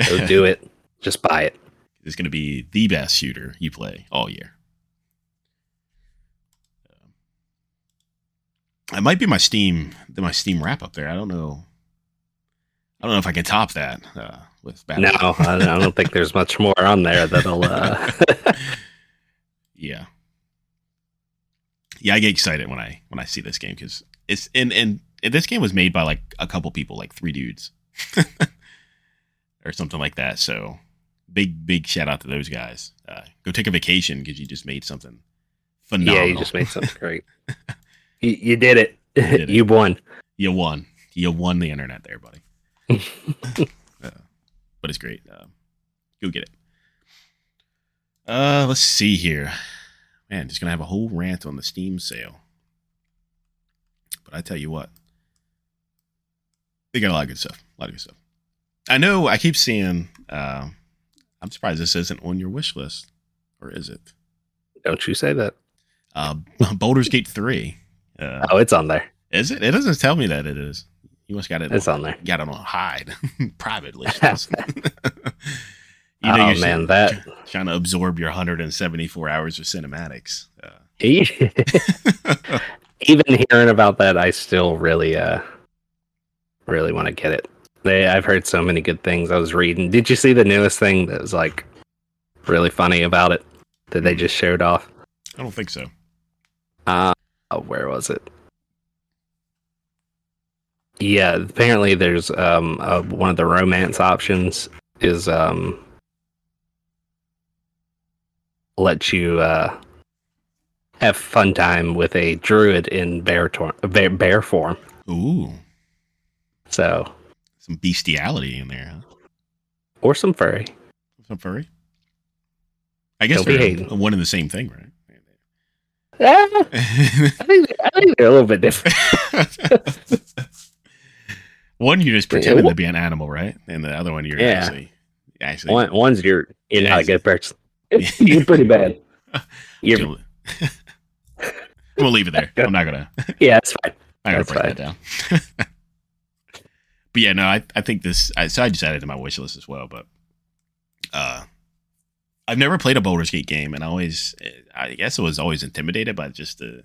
go do it. Just buy it. It's going to be the best shooter you play all year. It might be my Steam, my Steam wrap up there. I don't know. I don't know if I can top that uh, with Batman. No, I don't think there's much more on there that'll. Uh... yeah, yeah, I get excited when I when I see this game because it's and and this game was made by like a couple people, like three dudes, or something like that. So big, big shout out to those guys. Uh, go take a vacation because you just made something phenomenal. Yeah, you just made something great. you, you, did it. You, did you won. You won. You won the internet there, buddy. uh, but it's great. Uh, go get it. Uh, let's see here. Man, just gonna have a whole rant on the Steam sale. But I tell you what, they got a lot of good stuff. A lot of good stuff. I know. I keep seeing. Uh, I'm surprised this isn't on your wish list, or is it? Don't you say that? Uh, Baldur's Gate three. Uh, oh, it's on there. Is it? It doesn't tell me that it is. You must got it. It's on there. Got it on hide, private list. you know, oh man, that trying to absorb your 174 hours of cinematics. Uh. Even hearing about that, I still really, uh, really want to get it. They, I've heard so many good things. I was reading. Did you see the newest thing that was like really funny about it that they just showed off? I don't think so. Uh, where was it? Yeah, apparently there's um uh, one of the romance options is um let you uh have fun time with a druid in bear tor- bear, bear form. Ooh. So some bestiality in there, huh? Or some furry. Some furry. I guess they're one and the same thing, right? Yeah, I, think, I think they're a little bit different. one you're just pretending to be an animal, right? And the other one you're yeah. actually actually one, one's you're you're not a good person. you're pretty bad. You're, we'll leave it there. I'm not gonna. Yeah, it's fine. I'm gonna break fine. that down. But yeah, no, I I think this. I, so I just added to my wish list as well. But uh, I've never played a Baldur's Gate game, and I always, I guess, I was always intimidated by just the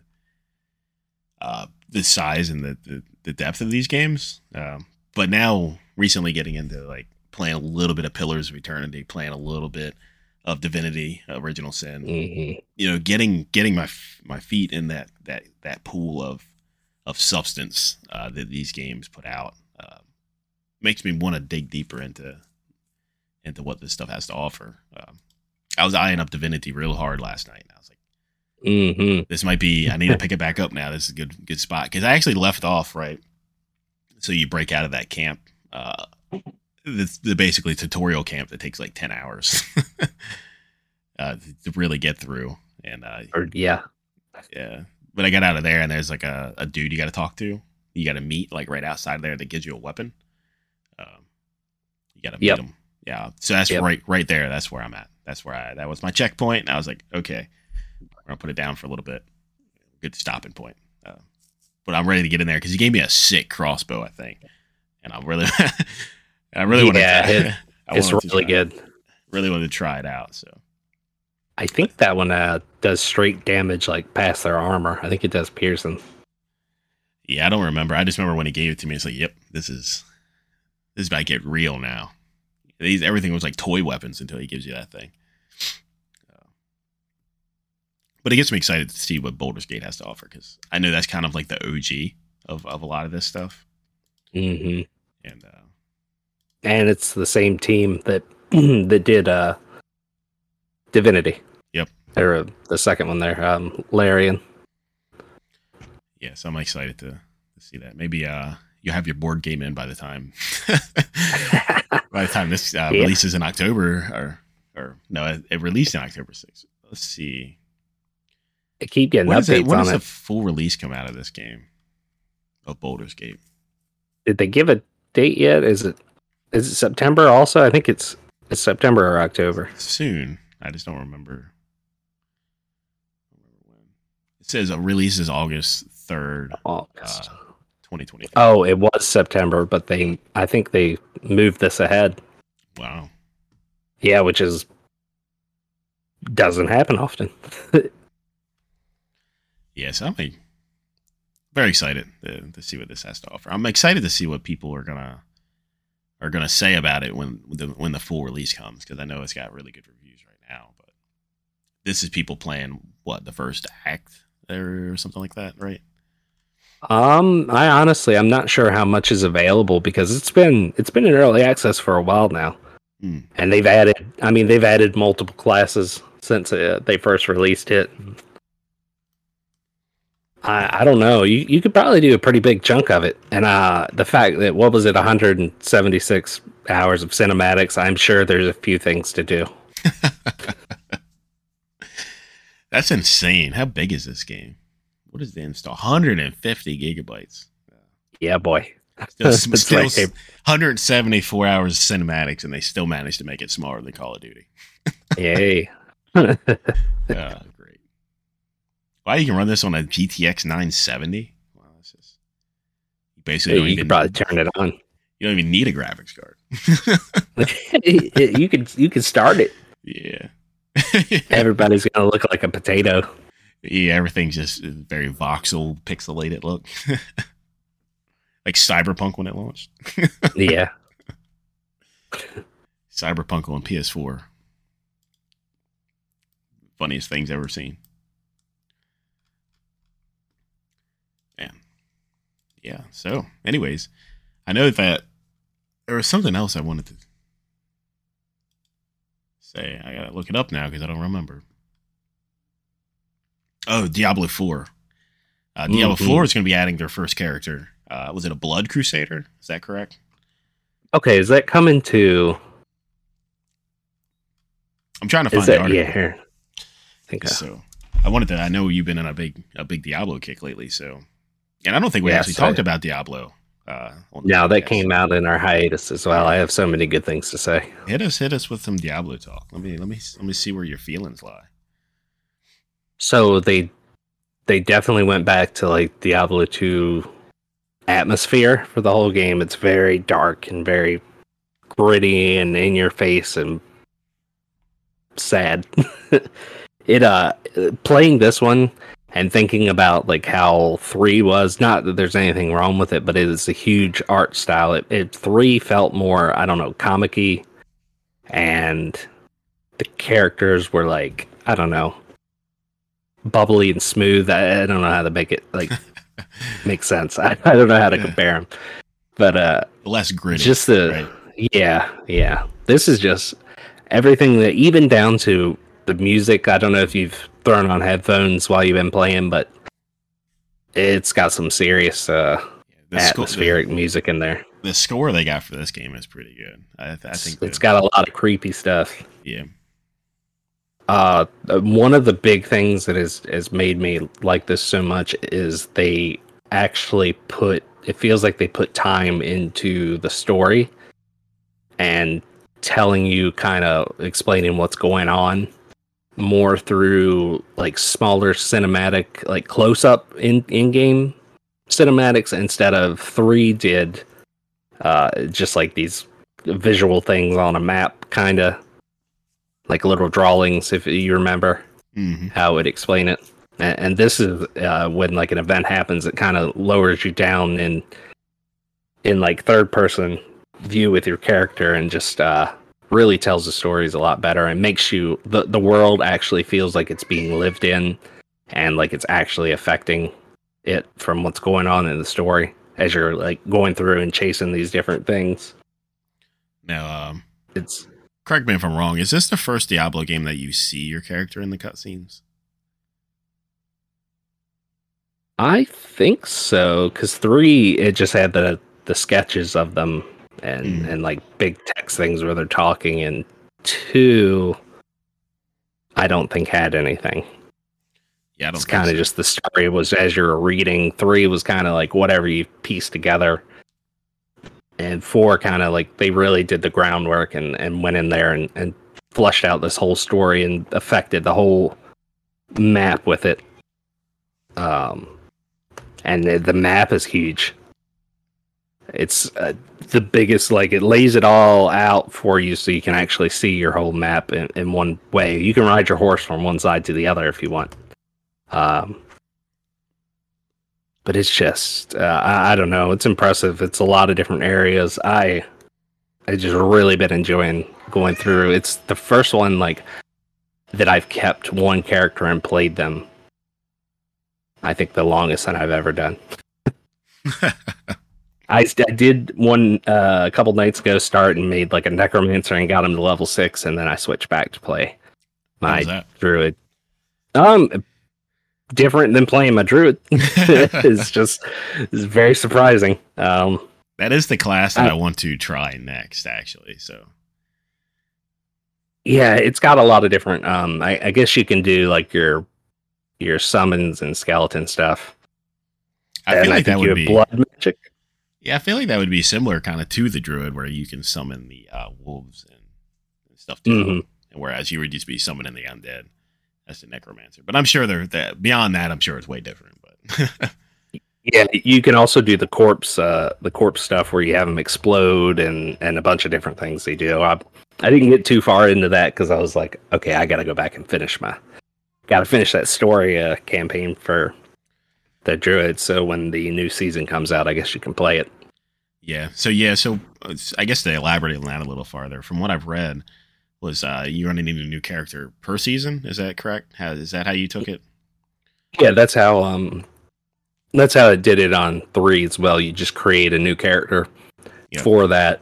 uh the size and the the, the depth of these games. Um, but now, recently, getting into like playing a little bit of Pillars of Eternity, playing a little bit of Divinity, Original Sin. Mm-hmm. You know, getting getting my my feet in that that that pool of of substance uh, that these games put out makes me want to dig deeper into into what this stuff has to offer. Um, I was eyeing up Divinity real hard last night. And I was like, mm-hmm. "This might be. I need to pick it back up now. This is a good good spot." Because I actually left off right. So you break out of that camp. Uh, the, the basically tutorial camp that takes like 10 hours uh, to really get through. And uh, or, yeah, yeah. But I got out of there, and there's like a, a dude you got to talk to. You got to meet like right outside there that gives you a weapon. You got to meet yep. him. Yeah. So that's yep. right, right there. That's where I'm at. That's where I. That was my checkpoint. And I was like, okay, I'm gonna put it down for a little bit. Good stopping point. Uh, but I'm ready to get in there because he gave me a sick crossbow, I think, and I'm really I really want yeah, to. It, it's really good. Really want to try it out. So I think that one uh, does straight damage, like past their armor. I think it does piercing. Yeah, I don't remember. I just remember when he gave it to me. It's like, yep, this is this is about to get real now. These everything was like toy weapons until he gives you that thing. but it gets me excited to see what Baldur's Gate has to offer because I know that's kind of like the OG of, of a lot of this stuff. Mm-hmm. And uh, and it's the same team that that did uh Divinity. Yep. Or uh, the second one there, um Larian. Yes, I'm excited to, to see that. Maybe uh you have your board game in by the time by the time this uh, yeah. releases in October or or no, it, it released in October 6th. Let's see. I keep getting when updates it, when on does the full release come out of this game of Baldur's Gate? Did they give a date yet? Is it is it September also? I think it's it's September or October. Soon. I just don't remember. It says a release is August third, August, uh, Oh, it was September, but they I think they moved this ahead. Wow. Yeah, which is doesn't happen often. yes, I'm very excited to, to see what this has to offer. I'm excited to see what people are gonna are going to say about it when the when the full release comes because I know it's got really good reviews right now. But this is people playing what the first act or something like that, right? Um, I honestly I'm not sure how much is available because it's been it's been in early access for a while now, mm. and they've added. I mean, they've added multiple classes since uh, they first released it. I, I don't know. You you could probably do a pretty big chunk of it, and uh, the fact that what was it, 176 hours of cinematics. I'm sure there's a few things to do. That's insane. How big is this game? What is the install? 150 gigabytes. Yeah, boy. Still, still like 174 hours of cinematics, and they still managed to make it smaller than Call of Duty. Yay. uh, Wow, you can run this on a GTX 970. Wow, that's just you basically, you could probably turn it on. you don't even need a graphics card. you could you could start it. yeah. Everybody's gonna look like a potato. Yeah, everything's just very voxel, pixelated look. like Cyberpunk when it launched. Yeah. Cyberpunk on PS4. Funniest things ever seen. Man. Yeah. So, anyways, I know that there was something else I wanted to say. I gotta look it up now because I don't remember. Oh, Diablo 4. Uh, Diablo Mhm. 4 is going to be adding their first character. Uh, was it a Blood Crusader? Is that correct? Okay, is that coming to? I'm trying to find Is the that article. yeah? Here, I think So I wanted to. I know you've been in a big a big Diablo kick lately. So, and I don't think we Yes, actually I- talked about Diablo. Uh, the now that came out in our hiatus as well. I have so many good things to say. Hit us, hit us with some Diablo talk. Let me let me let me see where your feelings lie. So they they definitely went back to like Diablo 2 atmosphere for the whole game. It's very dark and very gritty and in your face and sad. it uh playing this one and thinking about like how 3 was not that there's anything wrong with it, but it is a huge art style. It, it 3 felt more, I don't know, comic-y and the characters were like, I don't know, bubbly and smooth. I, I don't know how to make it like make sense. I, I don't know how to compare them, but uh, Less gritty. just the right? yeah, yeah. This is just everything that even down to the music. I don't know if you've thrown on headphones while you've been playing, but it's got some serious uh, the, sco- atmospheric music in there. the, the score they got for this game is pretty good. I, I think it's the- got a lot of creepy stuff. yeah. Uh, one of the big things that has has made me like this so much is they actually put. It feels like they put time into the story and telling you kind of explaining what's going on more through like smaller cinematic like close up in in game cinematics instead of three did uh just like these visual things on a map kind of like little drawings if you remember hmm how it would explain it. And, and this is uh, when like an event happens it kind of lowers you down in in like third person view with your character and just uh really tells the stories a lot better and makes you the, the world actually feels like it's being lived in and like it's actually affecting it from what's going on in the story as you're like going through and chasing these different things. Now, um, it's correct me if I'm wrong. Is this the first Diablo game that you see your character in the cutscenes? I think so because three it just had the the sketches of them and Mm. and like big text things where they're talking, and two I don't think had anything. Yeah, I don't. It's kind of so. just the story was as you're reading. Three was kind of like whatever you piece together, and four kind of like they really did the groundwork and and went in there and and flushed out this whole story and affected the whole map with it. Um, and the, the map is huge. It's uh, the biggest. Like it lays it all out for you, so you can actually see your whole map in, in one way. You can ride your horse from one side to the other if you want. Um, but it's just uh, I, I don't know. It's impressive. It's a lot of different areas. I I just really been enjoying going through. It's the first one like that I've kept one character and played them. I think the longest that I've ever done. I, I did one uh, a couple nights ago. Start and made like a necromancer and got him to level six, and then I switched back to play my druid. Um, different than playing my druid. it's just it's very surprising. Um, that is the class that I- I want to try next, actually. So yeah, it's got a lot of different. Um, I, I guess you can do like your your summons and skeleton stuff. I and feel like I that would be. blood magic. Yeah, I feel like that would be similar, kind of to the druid, where you can summon the uh, wolves and stuff too. Mhm. And whereas you would just be summoning the undead as the necromancer. But I'm sure they're that beyond that. I'm sure it's way different. But Yeah, you can also do the corpse, uh, the corpse stuff where you have them explode and and a bunch of different things they do. I, I didn't get too far into that because I was like, okay, I got to go back and finish my, got to finish that story uh, campaign for the druid. So when the new season comes out, I guess you can play it. Yeah. So yeah. So uh, I guess to elaborate on that a little farther, from what I've read, was uh, you only into a new character per season. Is that correct? How, is that how you took it? Yeah, that's how um that's how it did it on three as well. You just create a new character Yeah. for that.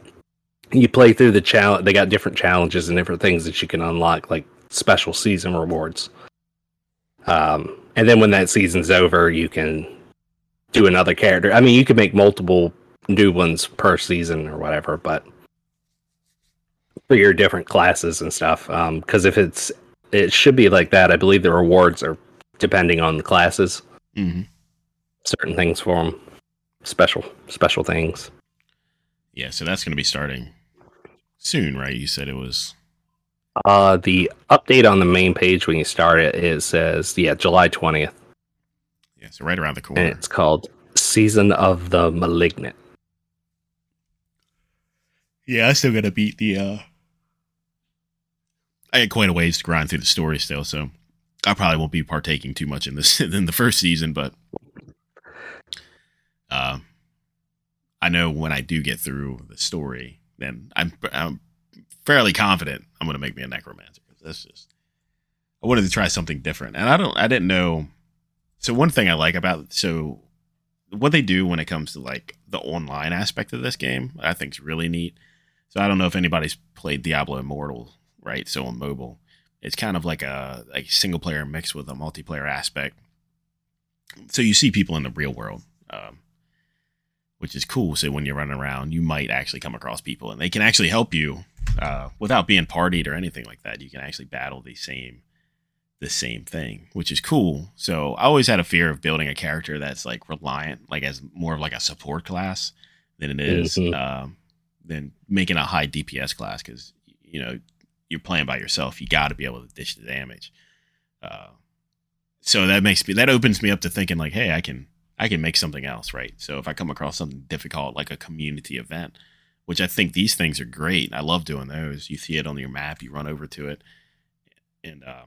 You play through the challenge. They got different challenges and different things that you can unlock, like special season rewards. Um, and then when that season's over, you can do another character. I mean, you can make multiple new ones per season or whatever, but for your different classes and stuff. Because if it's, it should be like that. I believe the rewards are depending on the classes Mm-hmm. certain things for them special special things Yeah. So that's going to be starting soon, right? You said it was. uh the update on the main page when you start it it says yeah july 20th Yeah. So right around the corner. and it's called season of the malignant Yeah, I still got to beat the. uh I had quite a ways to grind through the story still, so I probably won't be partaking too much in this in the first season, but uh, I know when I do get through the story, then I'm I'm fairly confident I'm going to make me a necromancer. That's just I wanted to try something different, and I don't I didn't know. So one thing I like about so what they do when it comes to like the online aspect of this game, I think is really neat. So I don't know if anybody's played Diablo Immortal, right? So on mobile, it's kind of like a like single player mixed with a multiplayer aspect. So you see people in the real world, um, which is cool. So when you're running around, you might actually come across people, and they can actually help you uh, without being partied or anything like that. You can actually battle the same the same thing, which is cool. So I always had a fear of building a character that's like reliant, like as more of like a support class than it is, Mhm. um, than making a high DPS class because you know you're playing by yourself. You got to be able to dish the damage. Uh, so that makes me that opens me up to thinking like, hey, I can I can make something else, right? So if I come across something difficult like a community event, which I think these things are great. I love doing those. You see it on your map, you run over to it, and um,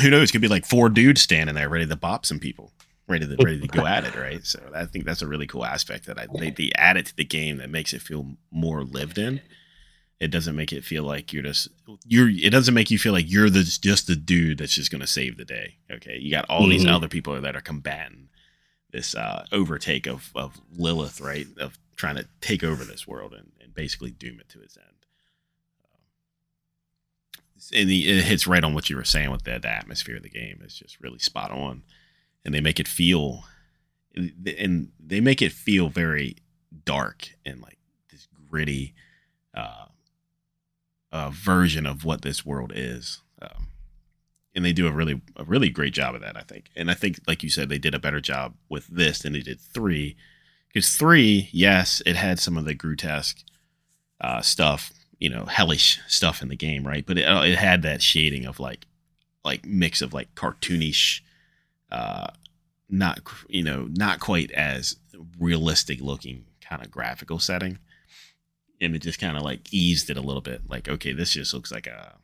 who knows? It could be like four dudes standing there ready to bop some people, ready to ready to go at it, right? So I think that's a really cool aspect that I they, they added to the game that makes it feel more lived in. It doesn't make it feel like you're just you're. It doesn't make you feel like you're the just the dude that's just going to save the day. Okay, you got all these Mhm. other people that are combating this uh, overtake of of Lilith, right? Of trying to take over this world and, and basically doom it to its end and the, it hits right on what you were saying with the, the atmosphere of the game. It's just really spot on, and they make it feel, and they make it feel very dark and like this gritty uh, uh, version of what this world is. Um, and they do a really a really great job of that, I think. And I think, like you said, they did a better job with this than they did three. Because three, yes, it had some of the grotesque uh, stuff, you know, hellish stuff in the game, right? But it, uh, it had that shading of like, like mix of like cartoonish, uh, not you know, not quite as realistic looking kind of graphical setting, and it just kind of like eased it a little bit. Like, okay, this just looks like a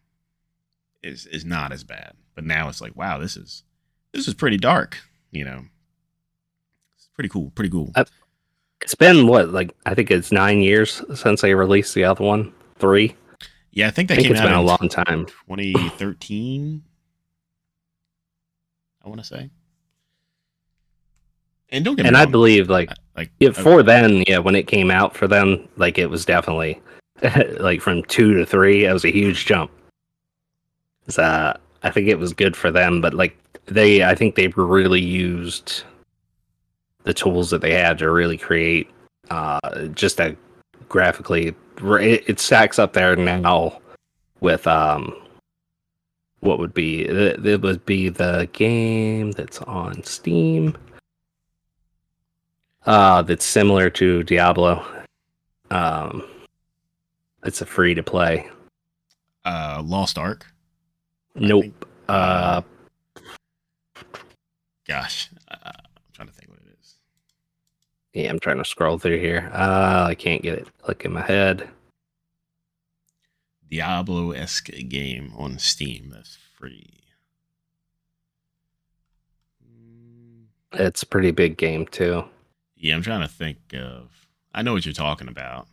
is is not as bad. But now it's like, wow, this is this is pretty dark. You know, it's pretty cool. Pretty cool. Uh, it's been what like i think it's nine years since they released the other one three yeah, I think i that think came it's out been a long time 2013. I want to say. And don't get and i believe like like for then yeah when it came out for them like it was definitely like from two to three it was a huge jump. So uh, i think it was good for them but like they i think they really used the tools that they had to really create uh just a graphically it, it stacks up there now with um what would be it would be the game that's on steam uh that's similar to diablo um it's a free to play uh, Lost Ark. Nope think- uh Gosh, uh, I'm trying to think what it is. Yeah, I'm trying to scroll through here. Uh, I can't get it click in my head. Diablo esque game on Steam that's free. It's a pretty big game too. Yeah, I'm trying to think of. I know what you're talking about.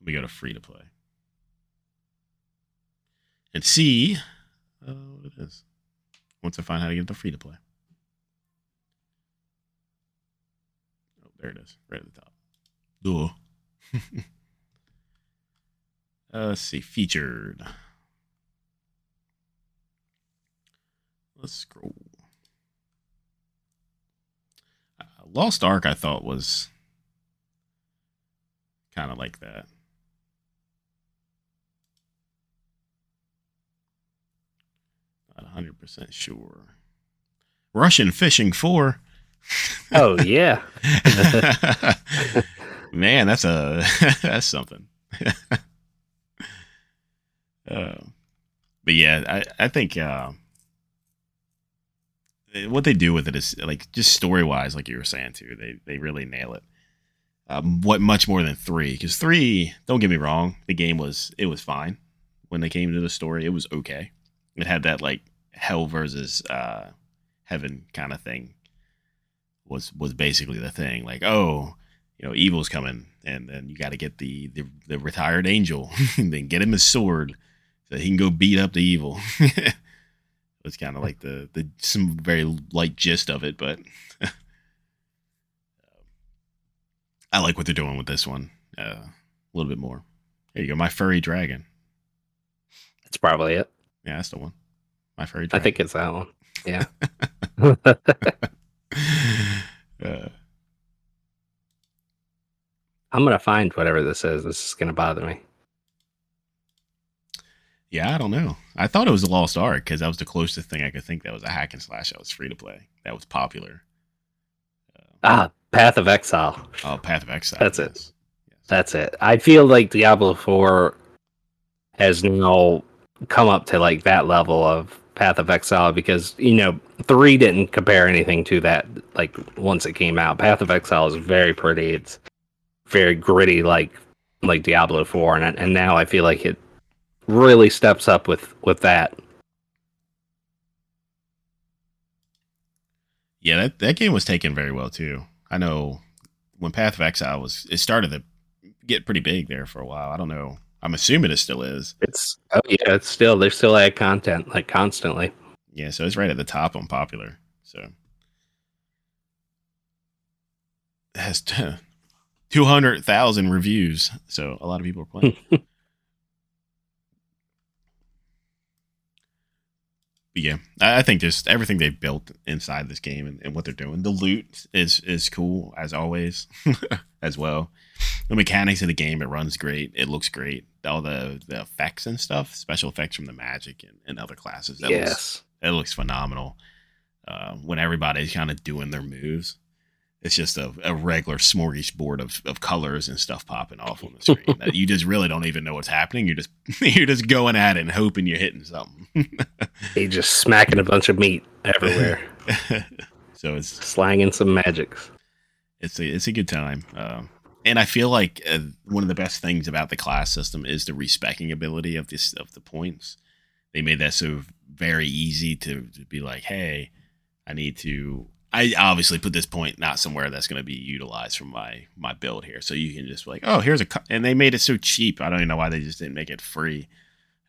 Let me go to free to play and see uh, what it is. Once I find how to get the free to play. Oh, there it is, right at the top. Duh. uh, let's see, featured. Let's scroll. Uh, Lost Ark, I thought was kind of like that. Not hundred percent sure. Russian fishing four. Oh yeah. Man, that's a that's something. uh, but yeah, I I think uh, what they do with it is like just story wise, like you were saying too. They they really nail it. Um, what much more than three? Because three, don't get me wrong, the game was it was fine when they came to the story. It was okay. It had that like hell versus uh, heaven kind of thing. Was was basically the thing. Like oh, you know, evil's coming, and then you got to get the, the the retired angel, and then get him his sword so he can go beat up the evil. it's kind of like the the some very light gist of it, but I like what they're doing with this one uh, a little bit more. There you go, my furry dragon. That's probably it. Yeah, that's the one. My furry I think it's that one. Yeah. uh, I'm gonna find whatever this is. This is gonna bother me. Yeah, I don't know. I thought it was a Lost Ark because that was the closest thing I could think that was a hack and slash that was free to play. That was popular. Ah, Path of Exile. Oh, Path of Exile. That's it. yes. Yes. That's it. I feel like Diablo 4 has now come up to like that level of Path of Exile because, you know, 3 didn't compare anything to that like once it came out. Path of Exile is very pretty. It's very gritty like like Diablo 4 and and now I feel like it really steps up with with that. Yeah, that, that game was taken very well too. I know when Path of Exile was it started to get pretty big there for a while. I don't know. I'm assuming it still is. It's oh yeah, it's still they still add content like constantly. Yeah, so it's right at the top on popular. So it has t- 200,000 reviews. So a lot of people are playing. But yeah, I think just everything they've built inside this game and, and what they're doing. The loot is is cool as always, as well. The mechanics of the game, it runs great. It looks great. All the, the effects and stuff, special effects from the magic and, and other classes. That looks yes. it looks phenomenal. Uh, when everybody's kind of doing their moves, it's just a, a regular smorgasbord of, of colors and stuff popping off on the screen that you just really don't even know what's happening. You're just you're just going at it and hoping you're hitting something. They just smacking a bunch of meat everywhere. so it's slanging some magics. it's a it's a good time. Um, and I feel like uh, one of the best things about the class system is the respecking ability of this of the points. They made that so very easy to, to be like, hey, I need to. I obviously put this point not somewhere that's going to be utilized from my my build here, so you can just be like, oh, here's a, co-. and they made it so cheap. I don't even know why they just didn't make it free.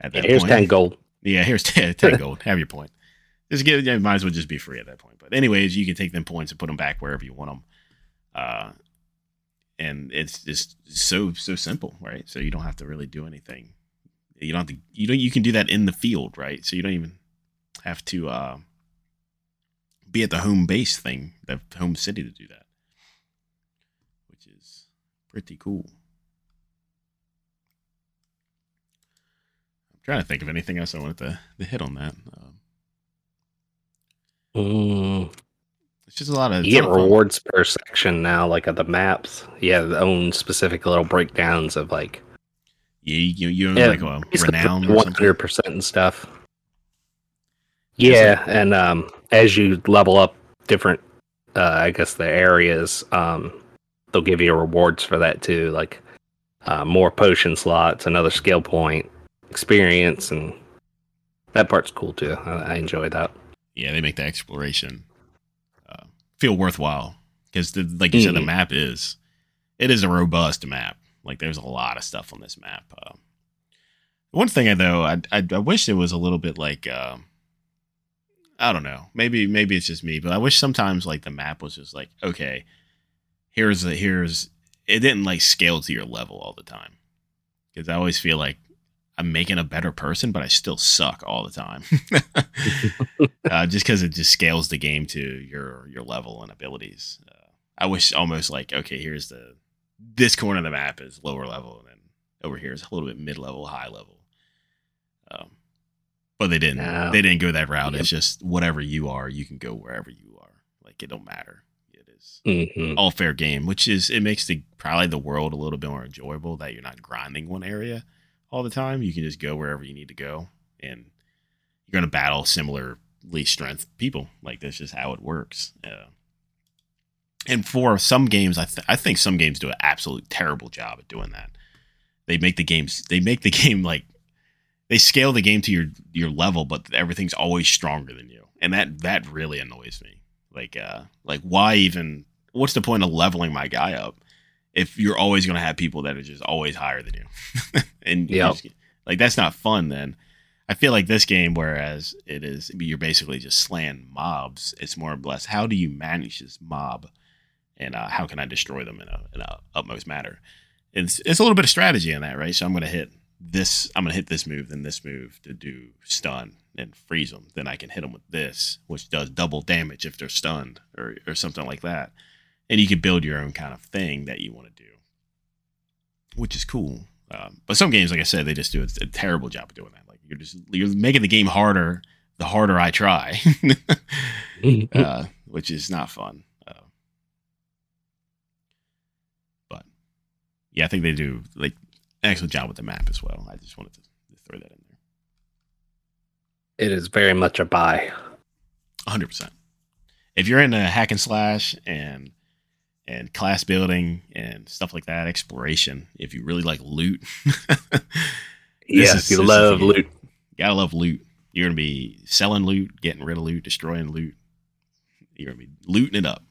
At that point. Here's point. ten gold. Yeah, here's 10, 10 gold. Have your point. Just get, yeah, might as well just be free at that point. But anyways, you can take them points and put them back wherever you want them. Uh, and it's just so so simple, right? So you don't have to really do anything. You don't have to. You don't. You can do that in the field, right? So you don't even have to uh, be at the home base thing, the home city to do that, which is pretty cool. I'm trying to think of anything else I wanted to, to hit on that. Um, Mm, it's just a lot of you get it's a lot of fun. rewards per section now, like at the maps. You have their own specific little breakdowns of like Yeah, you you Yeah, like a renown or one hundred percent and stuff. Yeah, and um, as you level up different uh, I guess the areas, um, they'll give you rewards for that too, like uh, more potion slots, another skill point, experience, and that part's cool too. I, I enjoy that. Yeah, they make the exploration uh, feel worthwhile because, like you mm-hmm. said, the mm-hmm. map is it is a robust map. Like there's a lot of stuff on this map. Uh, one thing though, I, I, I wish it was a little bit like uh, I don't know. Maybe maybe it's just me, but I wish sometimes like the map was just like okay, here's the here's it didn't like scale to your level all the time because I always feel like I'm making a better person, but I still suck all the time. uh, just because it just scales the game to your your level and abilities. Uh, I wish almost like okay, here's the this corner of the map is lower level, and then over here is a little bit mid level, high level. But they didn't. No. They didn't go that route. Yep. It's just whatever you are, you can go wherever you are. Like it don't matter. It is mm-hmm. all fair game, which is it makes the probably the world a little bit more enjoyable that you're not grinding one area all the time. You can just go wherever you need to go, and you're going to battle similarly strength people. Like that's just how it works. Uh, and for some games, I th- I think some games do an absolute terrible job at doing that. They make the games they make the game like they scale the game to your your level, but everything's always stronger than you, and that that really annoys me. Like uh like why even? What's the point of leveling my guy up if you're always going to have people that are just always higher than you? and yeah, like that's not fun. Then I feel like this game, whereas it is you're basically just slaying mobs, it's more or less how do you manage this mob, and uh, how can I destroy them in a in a utmost matter. It's it's a little bit of strategy in that, right? So I'm going to hit this I'm gonna hit this move, then this move to do stun and freeze them. Then I can hit them with this, which does double damage if they're stunned or or something like that. And you can build your own kind of thing that you want to do, which is cool. Um, but some games, like I said, they just do a, a, terrible job of doing that. Like you're just you're making the game harder the harder I try, uh, which is not fun. Uh, but yeah, I think they do like excellent job with the map as well. I just wanted to, throw that in there. It is very much a buy. 100%. If you're into hack and slash and and class building and stuff like that, exploration, if you really like loot. yeah, is, you love you, loot. You gotta love loot. You're gonna be selling loot, getting rid of loot, destroying loot. You're gonna be looting it up.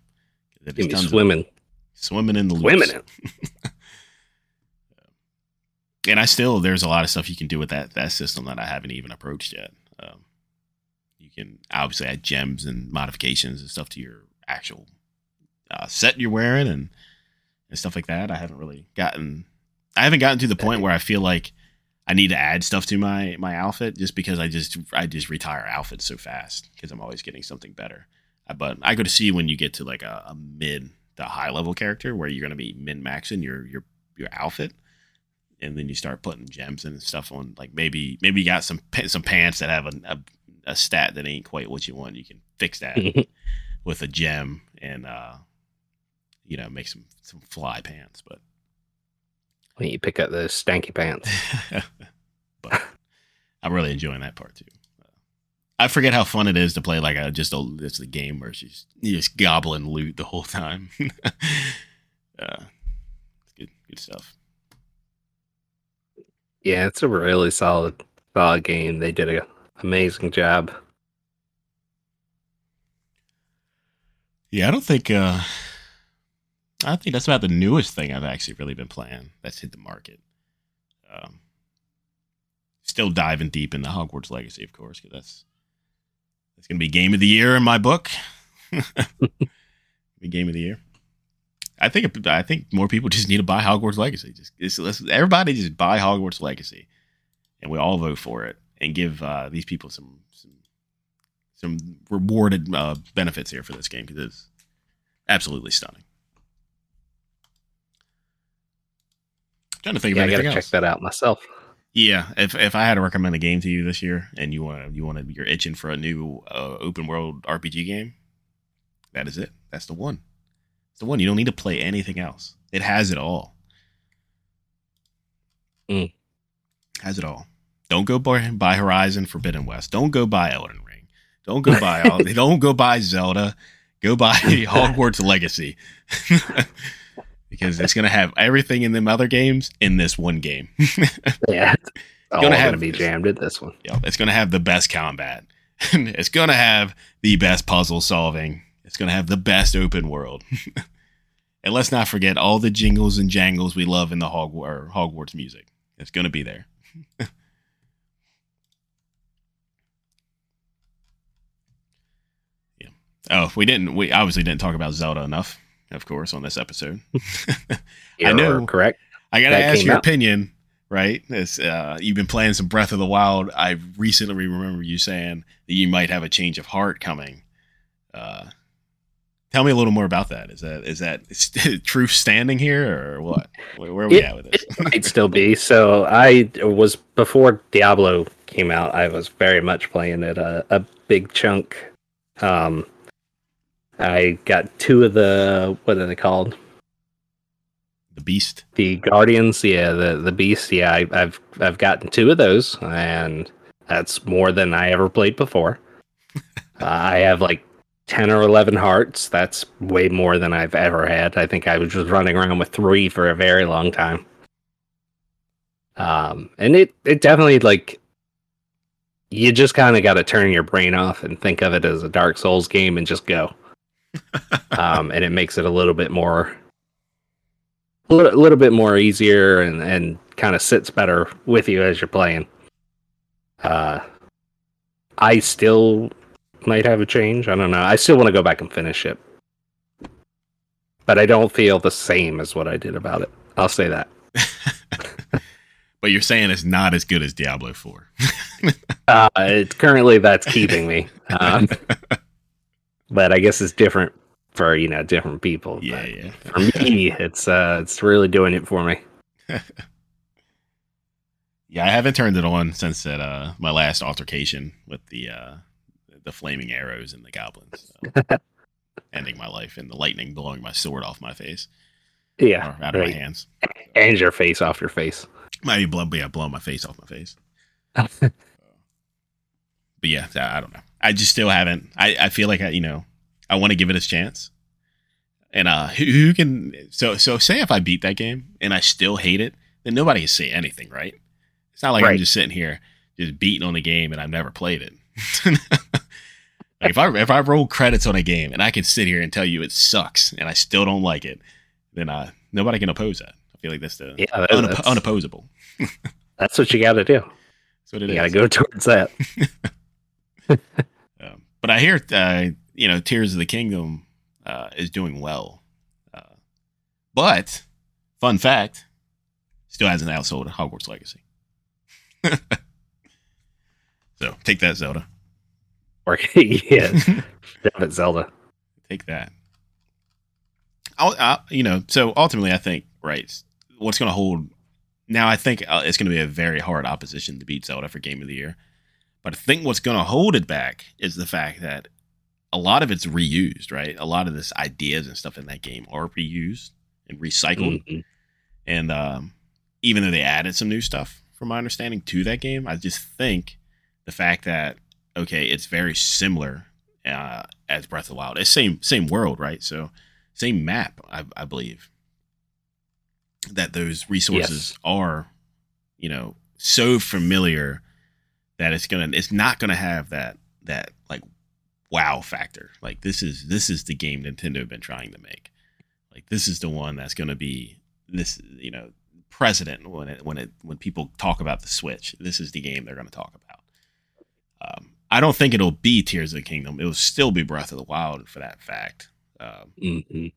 It swimming. Swimming in the loot. Swimming it. and I still there's a lot of stuff you can do with that that system that I haven't even approached yet. Um, you can obviously add gems and modifications and stuff to your actual uh, set you're wearing and and stuff like that. I haven't really gotten I haven't gotten to the point where I feel like I need to add stuff to my my outfit just because I just I just retire outfits so fast because I'm always getting something better. Uh, but I go to see when you get to like a, a mid to high level character where you're going to be min maxing your your your outfit and then you start putting gems and stuff on. Like maybe maybe you got some some pants that have a, a, a stat that ain't quite what you want. You can fix that with a gem and uh, you know make some some fly pants. But when you pick up those stanky pants, but I'm really enjoying that part too. I forget how fun it is to play like a just a it's a game where she's you just gobbling loot the whole time. uh, good good stuff. Yeah, it's a really solid, solid game. They did an amazing job. Yeah, I don't think. uh I think that's about the newest thing I've actually really been playing that's hit the market. Um, still diving deep into Hogwarts Legacy, of course, because that's that's going to be game of the year in my book. be game of the year. I think I think more people just need to buy Hogwarts Legacy. Just, just everybody just buy Hogwarts Legacy, and we all vote for it and give uh, these people some some some rewarded uh, benefits here for this game because it's absolutely stunning. I'm trying to think yeah, about I gotta check that out myself. Yeah, if if I had to recommend a game to you this year, and you want you want to you're itching for a new uh, open world RPG game, that is it. That's the one. It's the one. You don't need to play anything else. It has it all. Mm. Has it all. Don't go buy, buy Horizon Forbidden West. Don't go buy Elden Ring. Don't go buy all. don't go buy Zelda. go buy Hogwarts Legacy because it's gonna have everything in them other games in this one game. yeah, it's Gonna gonna, be jammed in this one. Yep, it's gonna have the best combat. it's gonna have the best puzzle solving. It's gonna have the best open world. and let's not forget all the jingles and jangles we love in the Hogwarts, Hogwarts music. It's gonna be there. yeah. Oh, we didn't. We obviously didn't talk about Zelda enough, of course, on this episode. You're know. correct. I gotta That ask your out. opinion, right? Uh, you've been playing some Breath of the Wild. I recently remember you saying that you might have a change of heart coming. Uh, tell me a little more about that. Is that is that truth standing here or what? Where, where are we It- at with this? It might still be. So I was before Diablo came out. I was very much playing it a, a big chunk. Um, I got two of the what are they called? the Beast. The Guardians. Yeah, the the Beast. Yeah, I, I've I've gotten two of those, and that's more than I ever played before. uh, I have like ten or eleven hearts. That's way more than I've ever had. I think I was just running around with three for a very long time. Um, and it it definitely like you just kind of got to turn your brain off and think of it as a Dark Souls game and just go. um, and it makes it a little bit more, a little, little bit more easier and and kind of sits better with you as you're playing. Uh, I still might have a change. I don't know. I still want to go back and finish it, but I don't feel the same as what I did about it. I'll say that. but you're saying it's not as good as Diablo 4. Uh, it's currently, that's keeping me. Um, but I guess it's different for you know different people. yeah, But yeah. For me, it's uh, it's really doing it for me. Yeah, I haven't turned it on since that uh my last altercation with the uh the flaming arrows and the goblins. So, ending my life and the lightning blowing my sword off my face Yeah, or out of right. my hands. and your face off your face. Might be blow, yeah, blowing my face off my face. but yeah, I don't know. I just still haven't. I, I feel like I, you know, I want to give it a chance. And uh, who, who can? So so say if I beat that game and I still hate it, then nobody can say anything, right? It's not like I'm just sitting here just beating on the game and I've never played it. like if I if I roll credits on a game and I can sit here and tell you it sucks and I still don't like it, then uh, nobody can oppose that. I feel like that's the Yeah, that- unop- that's, unopposable. that's what you got to do. That's what it You is. got to go towards that. Um, but I hear, uh, you know, Tears of the Kingdom uh, is doing well. Uh, but, fun fact, still hasn't outsold Hogwarts Legacy. so take that, Zelda. Or yeah, damn it, Zelda. take that. I'll, i you know, so ultimately, I think right. What's going to hold now? I think uh, it's going to be a very hard opposition to beat Zelda for Game of the Year. But I think what's going to hold it back is the fact that a lot of it's reused. Right, a lot of this ideas and stuff in that game are reused and recycled. Mhm. And um, even though they added some new stuff, from my understanding, to that game, I just think the fact that okay, it's very similar uh, as Breath of the Wild. It's same same world, right? So same map, I, I believe. That those resources Yes. are, you know, so familiar that it's gonna it's not gonna have that that like wow factor. Like this is this is the game Nintendo have been trying to make. Like this is the one that's gonna be this you know president when it when it when people talk about the Switch. This is the game they're gonna talk about. Um, I don't think it'll be Tears of the Kingdom. It will still be Breath of the Wild for that fact. Um, Mhm.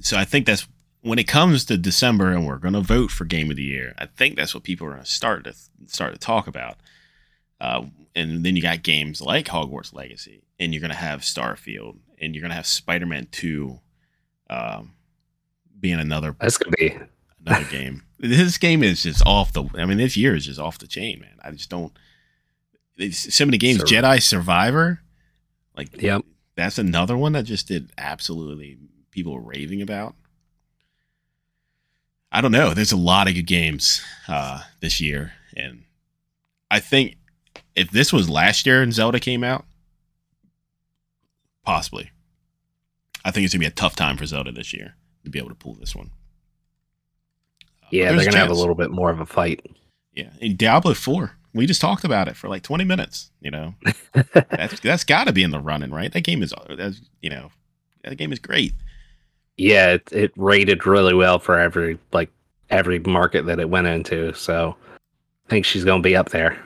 so I think that's when it comes to December and we're going to vote for Game of the Year. I think that's what people are going to start to start to talk about. Uh, and then you got games like Hogwarts Legacy, and you're going to have Starfield, and you're going to have Spider Man Two, um, being another That's gonna be another game. This game is just off the. I mean, this year is just off the chain, man. I just don't. So many games. Sur- Jedi Survivor, like Yep. that's another one that just did absolutely people were raving about. I don't know. There's a lot of good games uh, this year, and I think if this was last year and Zelda came out, possibly, I think it's gonna be a tough time for Zelda this year to be able to pull this one. Uh, Yeah, they're gonna have a little bit more of a fight. Yeah, and Diablo Four. We just talked about it for like twenty minutes. You know, that's that's got to be in the running, right? That game is, that's, you know, that game is great. yeah, it, it rated really well for every like every market that it went into. So I think she's gonna be up there.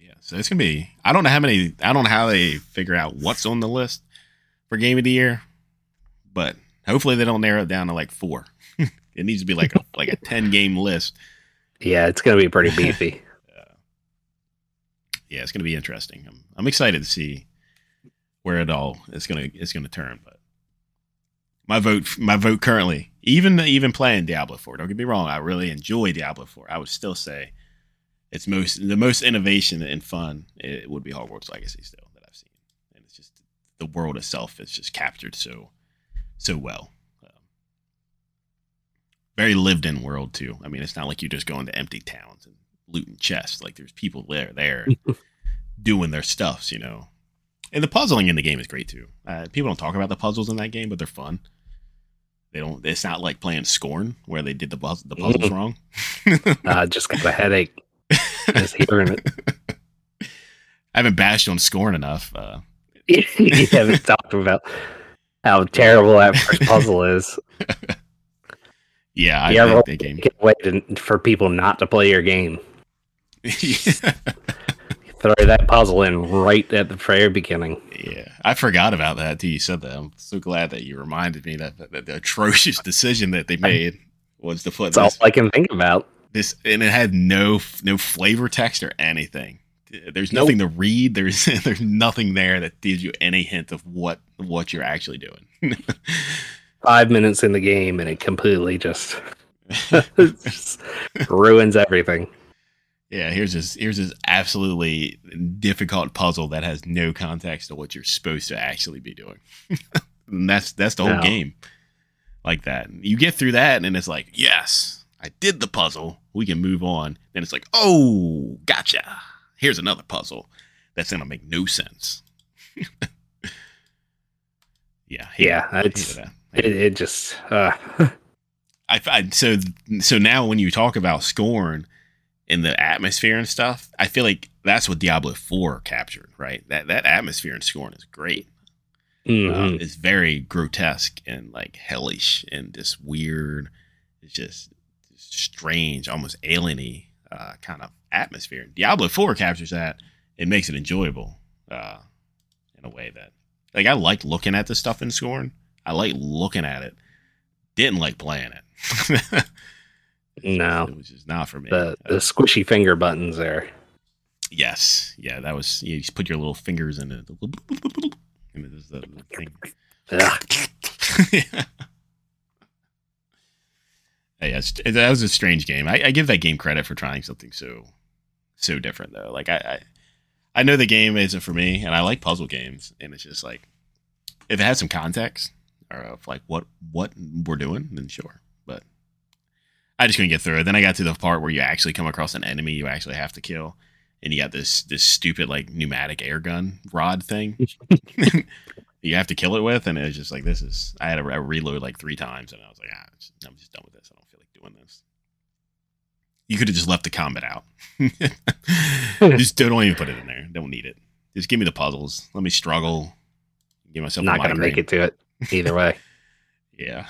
Yeah, so it's gonna be. I don't know how many. I don't know how they figure out what's on the list for game of the year, but hopefully they don't narrow it down to like four. it needs to be like a like a ten game list. Yeah, it's gonna be pretty beefy. Yeah, it's gonna be interesting. I'm I'm excited to see where it all is gonna is gonna turn. But my vote my vote currently, even even playing Diablo Four. Don't get me wrong, I really enjoy Diablo Four. I would still say it's most the most innovation and fun. It would be Hogwarts Legacy still that I've seen, and it's just the world itself is just captured so so well. Um, very lived in world too. I mean, it's not like you just go into empty towns and looting chests. Like there's people there there doing their stuffs, you know. And the puzzling in the game is great too. Uh, people don't talk about the puzzles in that game, but they're fun. They don't. It's not like playing Scorn where they did the puzz- the puzzles wrong. uh, just got a headache just hearing it. I haven't bashed on Scorn enough. Uh, you haven't talked about how terrible that first puzzle is. yeah, I You ever think that game. Can't wait to, for people not to play your game. Throw that puzzle in right at the very beginning. yeah, I forgot about that till you said that. I'm so glad that you reminded me that, that, that the atrocious decision that they made was to put That's all I can think about. this, and it had no no flavor text or anything. There's Nope. nothing to read. There's there's nothing there that gives you any hint of what what you're actually doing. Five minutes in the game and it completely just, just ruins everything. Yeah, here's this here's this absolutely difficult puzzle that has no context to what you're supposed to actually be doing. and that's that's the whole No. game. Like that. You get through that and then it's like, yes, I did the puzzle. We can move on. Then it's like, oh, gotcha. Here's another puzzle that's gonna make no sense. yeah, Yeah, hated it's that. it, it just uh, I, I so so now when you talk about scorn in the atmosphere and stuff, I feel like that's what Diablo Four captured. Right, that that atmosphere in scorn is great. mhm. Uh, it's very grotesque and like hellish and just weird. It's just strange, almost alieny uh, kind of atmosphere. Diablo Four captures that. It makes it enjoyable uh, in a way that, like, I like looking at the stuff in Scorn. I like looking at it. Didn't like playing it. no, it was just not for me. the Uh, the squishy finger buttons there. yes, yeah, that was. You just put your little fingers in it, and it is the, thing. Hey, that was a strange game. I, I give that game credit for trying something so so different though. Like I, I I know the game isn't for me, and I like puzzle games, and it's just like if it had some context or of like what what we're doing, then sure. I just couldn't get through it. Then I got to the part where you actually come across an enemy you actually have to kill, and you got this this stupid like pneumatic air gun rod thing. you have to kill it with, and it was just like this is. I had to re- reload like three times, and I was like, ah, it's- I'm just done with this. I don't feel like doing this. You could have just left the combat out. just don't, don't even put it in there. Don't need it. Just give me the puzzles. Let me struggle. Give myself. Not a gonna make it to it either way. Yeah.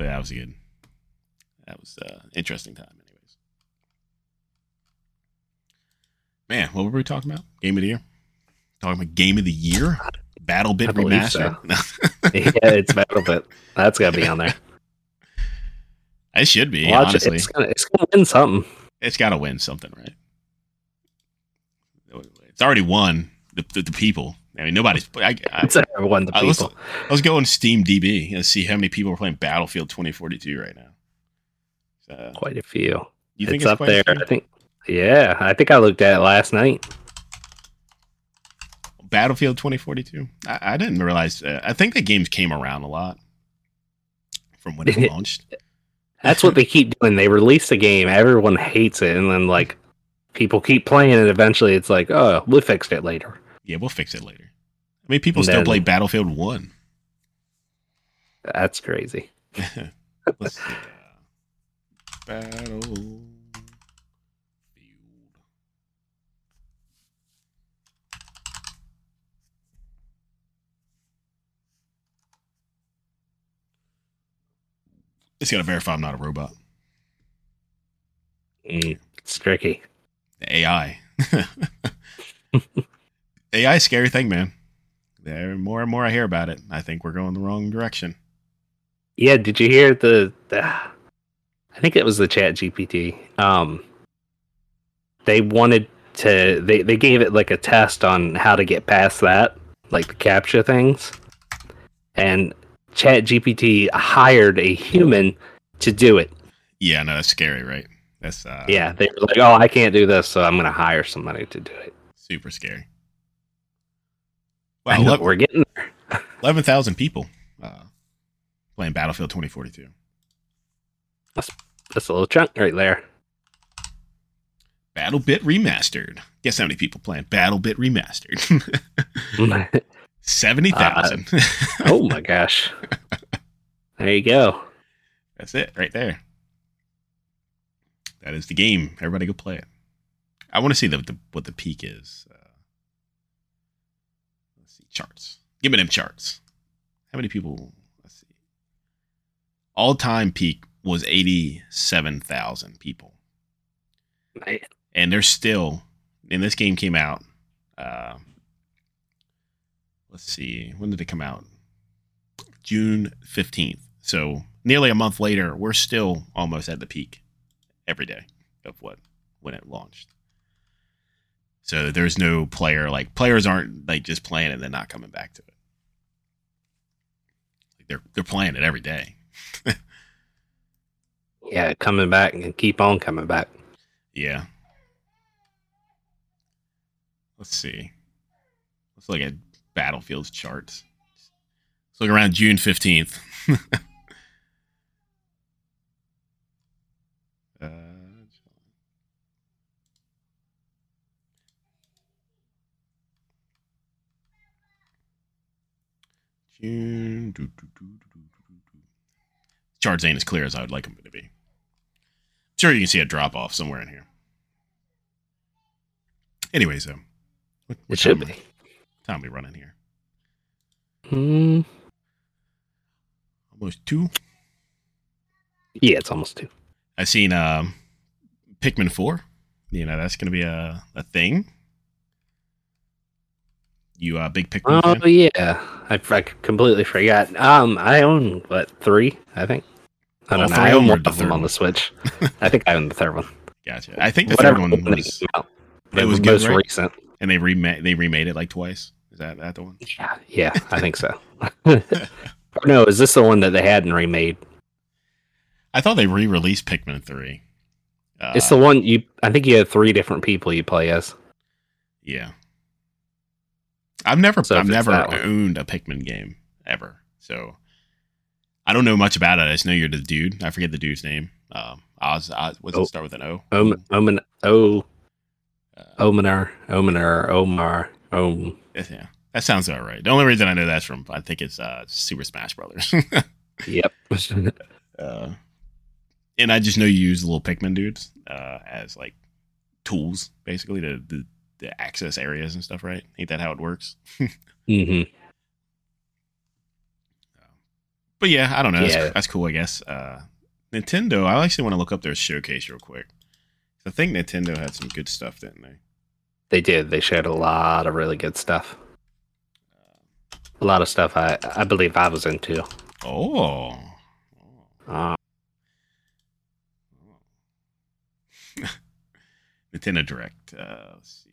But that was good. That was uh, interesting time, anyways. Man, what were we talking about? Game of the year. Talking about game of the year. BattleBit believe remastered. yeah, it's BattleBit. That's gotta be on there. it should be Watch it. honestly. It's gonna it's gonna win something. It's got to win something, right? It's already won the, the, the people. I mean, nobody's. I, I, It's everyone the I was, people. let's go on SteamDB and see how many people are playing Battlefield 2042 right now. So, Quite a few. you think it's, it's, up there. I think. Yeah, I think I looked at it last night. Battlefield 2042? I, I didn't realize. Uh, I think the games came around a lot from when it launched. That's what they keep doing. They release a game, everyone hates it, and then like people keep playing it. Eventually, it's like, oh, we fixed it later. Yeah, we'll fix it later. I mean, people still play Battlefield One. That's crazy. Let's see. uh, Battlefield. It's gotta verify I'm not a robot. Mm, it's tricky. The AI. AI is a scary thing, man. The more and more I hear about it, I think we're going the wrong direction. Yeah, did you hear the, the I think it was the ChatGPT. Um they wanted to they, they gave it like a test on how to get past that, like the CAPTCHA things. And ChatGPT hired a human to do it. Yeah, no, that's scary, right? That's uh, Yeah, they were like, "Oh, I can't do this, so I'm going to hire somebody to do it." super scary. Wow, know, ele- we're getting there. eleven thousand people uh, playing Battlefield 2042. That's a little chunk right there. BattleBit Remastered. Guess how many people playing BattleBit Remastered? Seventy thousand. oh my gosh. There you go. That's it, right there. That is the game. Everybody go play it. I want to see the, the what the peak is. Uh, charts. Give me them charts. How many people? Let's see. All time peak was eighty seven thousand people, Man. and there's still. And this game came out. Uh, let's see. When did it come out? June fifteenth. So nearly a month later, we're still almost at the peak every day of what when it launched. So there's no player like players aren't like just playing it and then not coming back to it. Like they're they're playing it every day. Yeah, coming back and keep on coming back. Yeah. Let's see. Let's look at Battlefield's charts. Let's look around June 15th. uh, Doo, doo, doo, doo. Charts ain't as clear as I would like them to be. Sure, you can see a drop off somewhere in here. Anyway, so what, It what should time, be. time we running here? Hmm. Almost two. Yeah, it's almost two. I've seen um, Pikmin four. You know that's gonna be a a thing. You a big Pikmin Oh fan? yeah, I, I completely forgot. Um, I own what three? I think. I don't know. I own one of them on the Switch. I think I own the third one. Gotcha. I think the Whatever third one was, out. it was good, most right? recent. and they remade they remade it like twice. Is that that the one? Yeah, yeah, I think so. no, is this the one that they hadn't remade? I thought they re-released Pikmin three. Uh, it's the one you. I think you had three different people you play as. Yeah. I've never So I've never owned a Pikmin game ever. So I don't know much about it. I just know you're the dude. I forget the dude's name. Um Oz, Oz what's Oh. it start with an O? Omen, Omen, O, Uh, Omenar, Omenar, Omar, Om. yeah. That sounds about right. The only reason I know that's from I think it's uh Super Smash Brothers. Yep. uh and I just know you use the little Pikmin dudes uh as like tools basically to, to, to access areas and stuff, right? Ain't that how it works? mm-hmm. But yeah, I don't know. That's, Yeah. that's cool, I guess. Uh, Nintendo, I actually want to look up their showcase real quick. I think Nintendo had some good stuff, didn't they? They did. They showed a lot of really good stuff. A lot of stuff I I believe I was into. Oh. Uh, Nintendo Direct. Uh, let's see.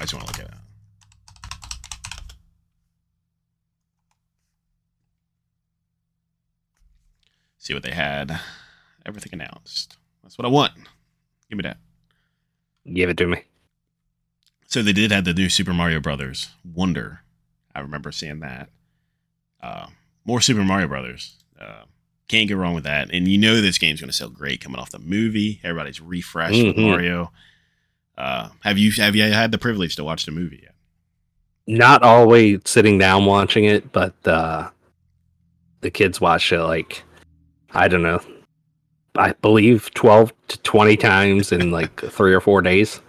I just want to look at it. See what they had. Everything announced. That's what I want. Give me that. give it to me. So they did have the new Super Mario Brothers Wonder. I remember seeing that. Uh, more Super Mario Brothers. Uh, can't go wrong with that. And you know this game's going to sell great coming off the movie. Everybody's refreshed with Mhm. Mario. Uh, have you have you had the privilege to watch the movie yet? not always sitting down watching it, but uh, the kids watched it like I don't know, I believe twelve to twenty times in like three or four days.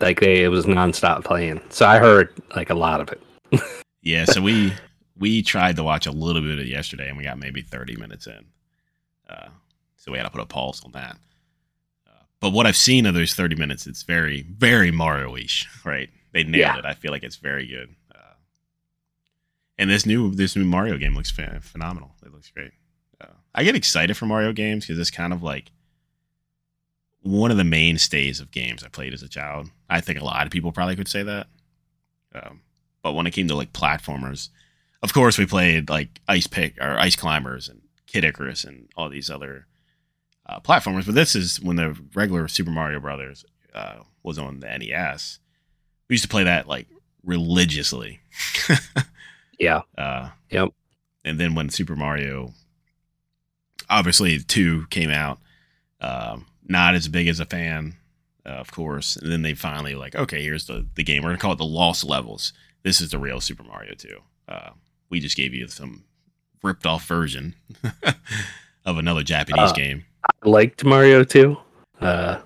Like they, it was nonstop playing, so I heard like a lot of it. yeah, so we we tried to watch a little bit of it yesterday, and we got maybe thirty minutes in. Uh, so we had to put a pause on that. But what I've seen of those thirty minutes, it's very very Mario-ish, right? They nailed yeah. it. I feel like it's very good. Uh, and this new this new Mario game looks ph- phenomenal. It looks great. Uh, I get excited for Mario games because it's kind of like one of the mainstays of games I played as a child. I think a lot of people probably could say that. Um, but when it came to like platformers, of course we played like Ice Pick or Ice Climbers and Kid Icarus and all these other uh, platformers. But this is when the regular Super Mario Brothers uh, was on the NES. We used to play that like religiously. yeah. Uh, yep. And then when Super Mario, obviously two came out, um, not as big as a fan, uh, of course. And then they finally like, okay, here's the the game. We're gonna call it the Lost Levels. This is the real Super Mario 2. Uh, we just gave you some ripped off version of another Japanese uh, game. Liked Mario 2. Uh,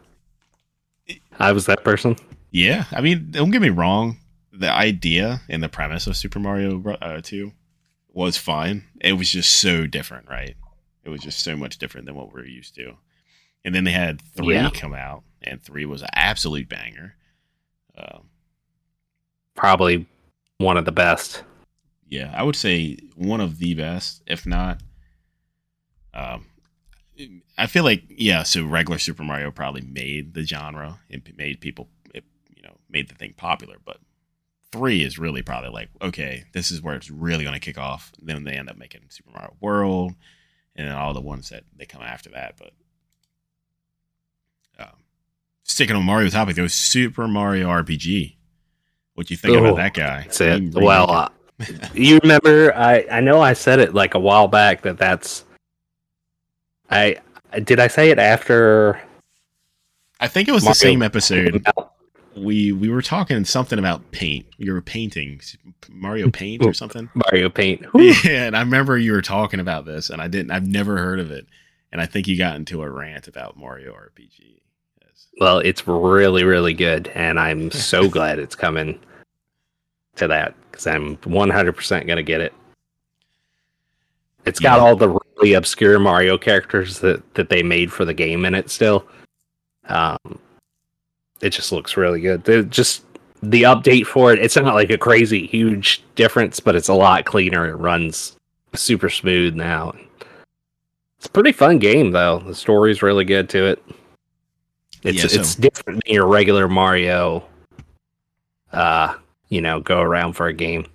I was that person. Yeah, I mean, don't get me wrong. The idea and the premise of Super Mario uh, 2 was fine. It was just so different, right? It was just so much different than what we're used to. And then they had three yeah. come out, and three was an absolute banger. Um, Probably one of the best. Yeah, I would say one of the best, if not. Um, I feel like yeah. So regular Super Mario probably made the genre. and made people, it, you know, made the thing popular. But three is really probably like okay, this is where it's really going to kick off. Then they end up making Super Mario World, and then all the ones that they come after that. But um, sticking on Mario topic, though, Super Mario RPG. What do you think about that guy? That's it. Well, uh, you remember? I I know I said it like a while back that that's. I did I say it after? I think it was Mario the same episode. We we were talking something about paint. You were painting Mario Paint or something. Mario Paint. Yeah, and I remember you were talking about this, and I didn't. I've never heard of it, and I think you got into a rant about Mario RPG. Well, it's really, really good, and I'm so glad it's coming to that because I'm 100% going to get it. It's got yeah. all the really obscure Mario characters that, that they made for the game in it still. Um, it just looks really good. They're just the update for it, it's not like a crazy huge difference, but it's a lot cleaner. It runs super smooth now. It's a pretty fun game though. The story's really good to it. It's yeah, so. it's different than your regular Mario. Uh, you know, go around for a game.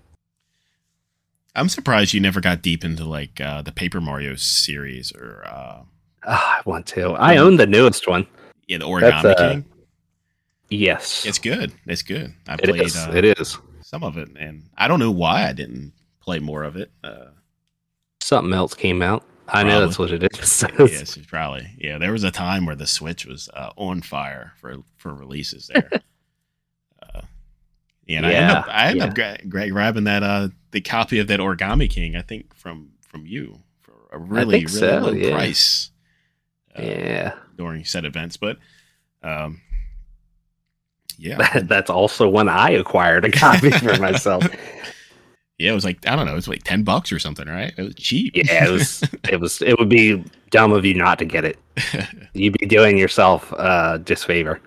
I'm surprised you never got deep into like uh, the Paper Mario series or. Uh, oh, I want to. I own the newest one. Yeah, the Origami uh, King. Yes, it's good. It's good. I it played. Is. Uh, it is some of it, and I don't know why I didn't play more of it. Uh, Something else came out. I know that's what it is. yes, probably. Yeah, there was a time where the Switch was uh, on fire for for releases there. And yeah, I ended up, I ended yeah. up gra- gra- grabbing that uh the copy of that Origami King. I think from from you for a really really so, low yeah. price. Uh, yeah, during said events, but um, yeah, that's also when I acquired a copy for myself. Yeah, it was like I don't know, it was like ten bucks or something, right? It was cheap. Yeah, it was. it was. It would be dumb of you not to get it. You'd be doing yourself uh, disfavor.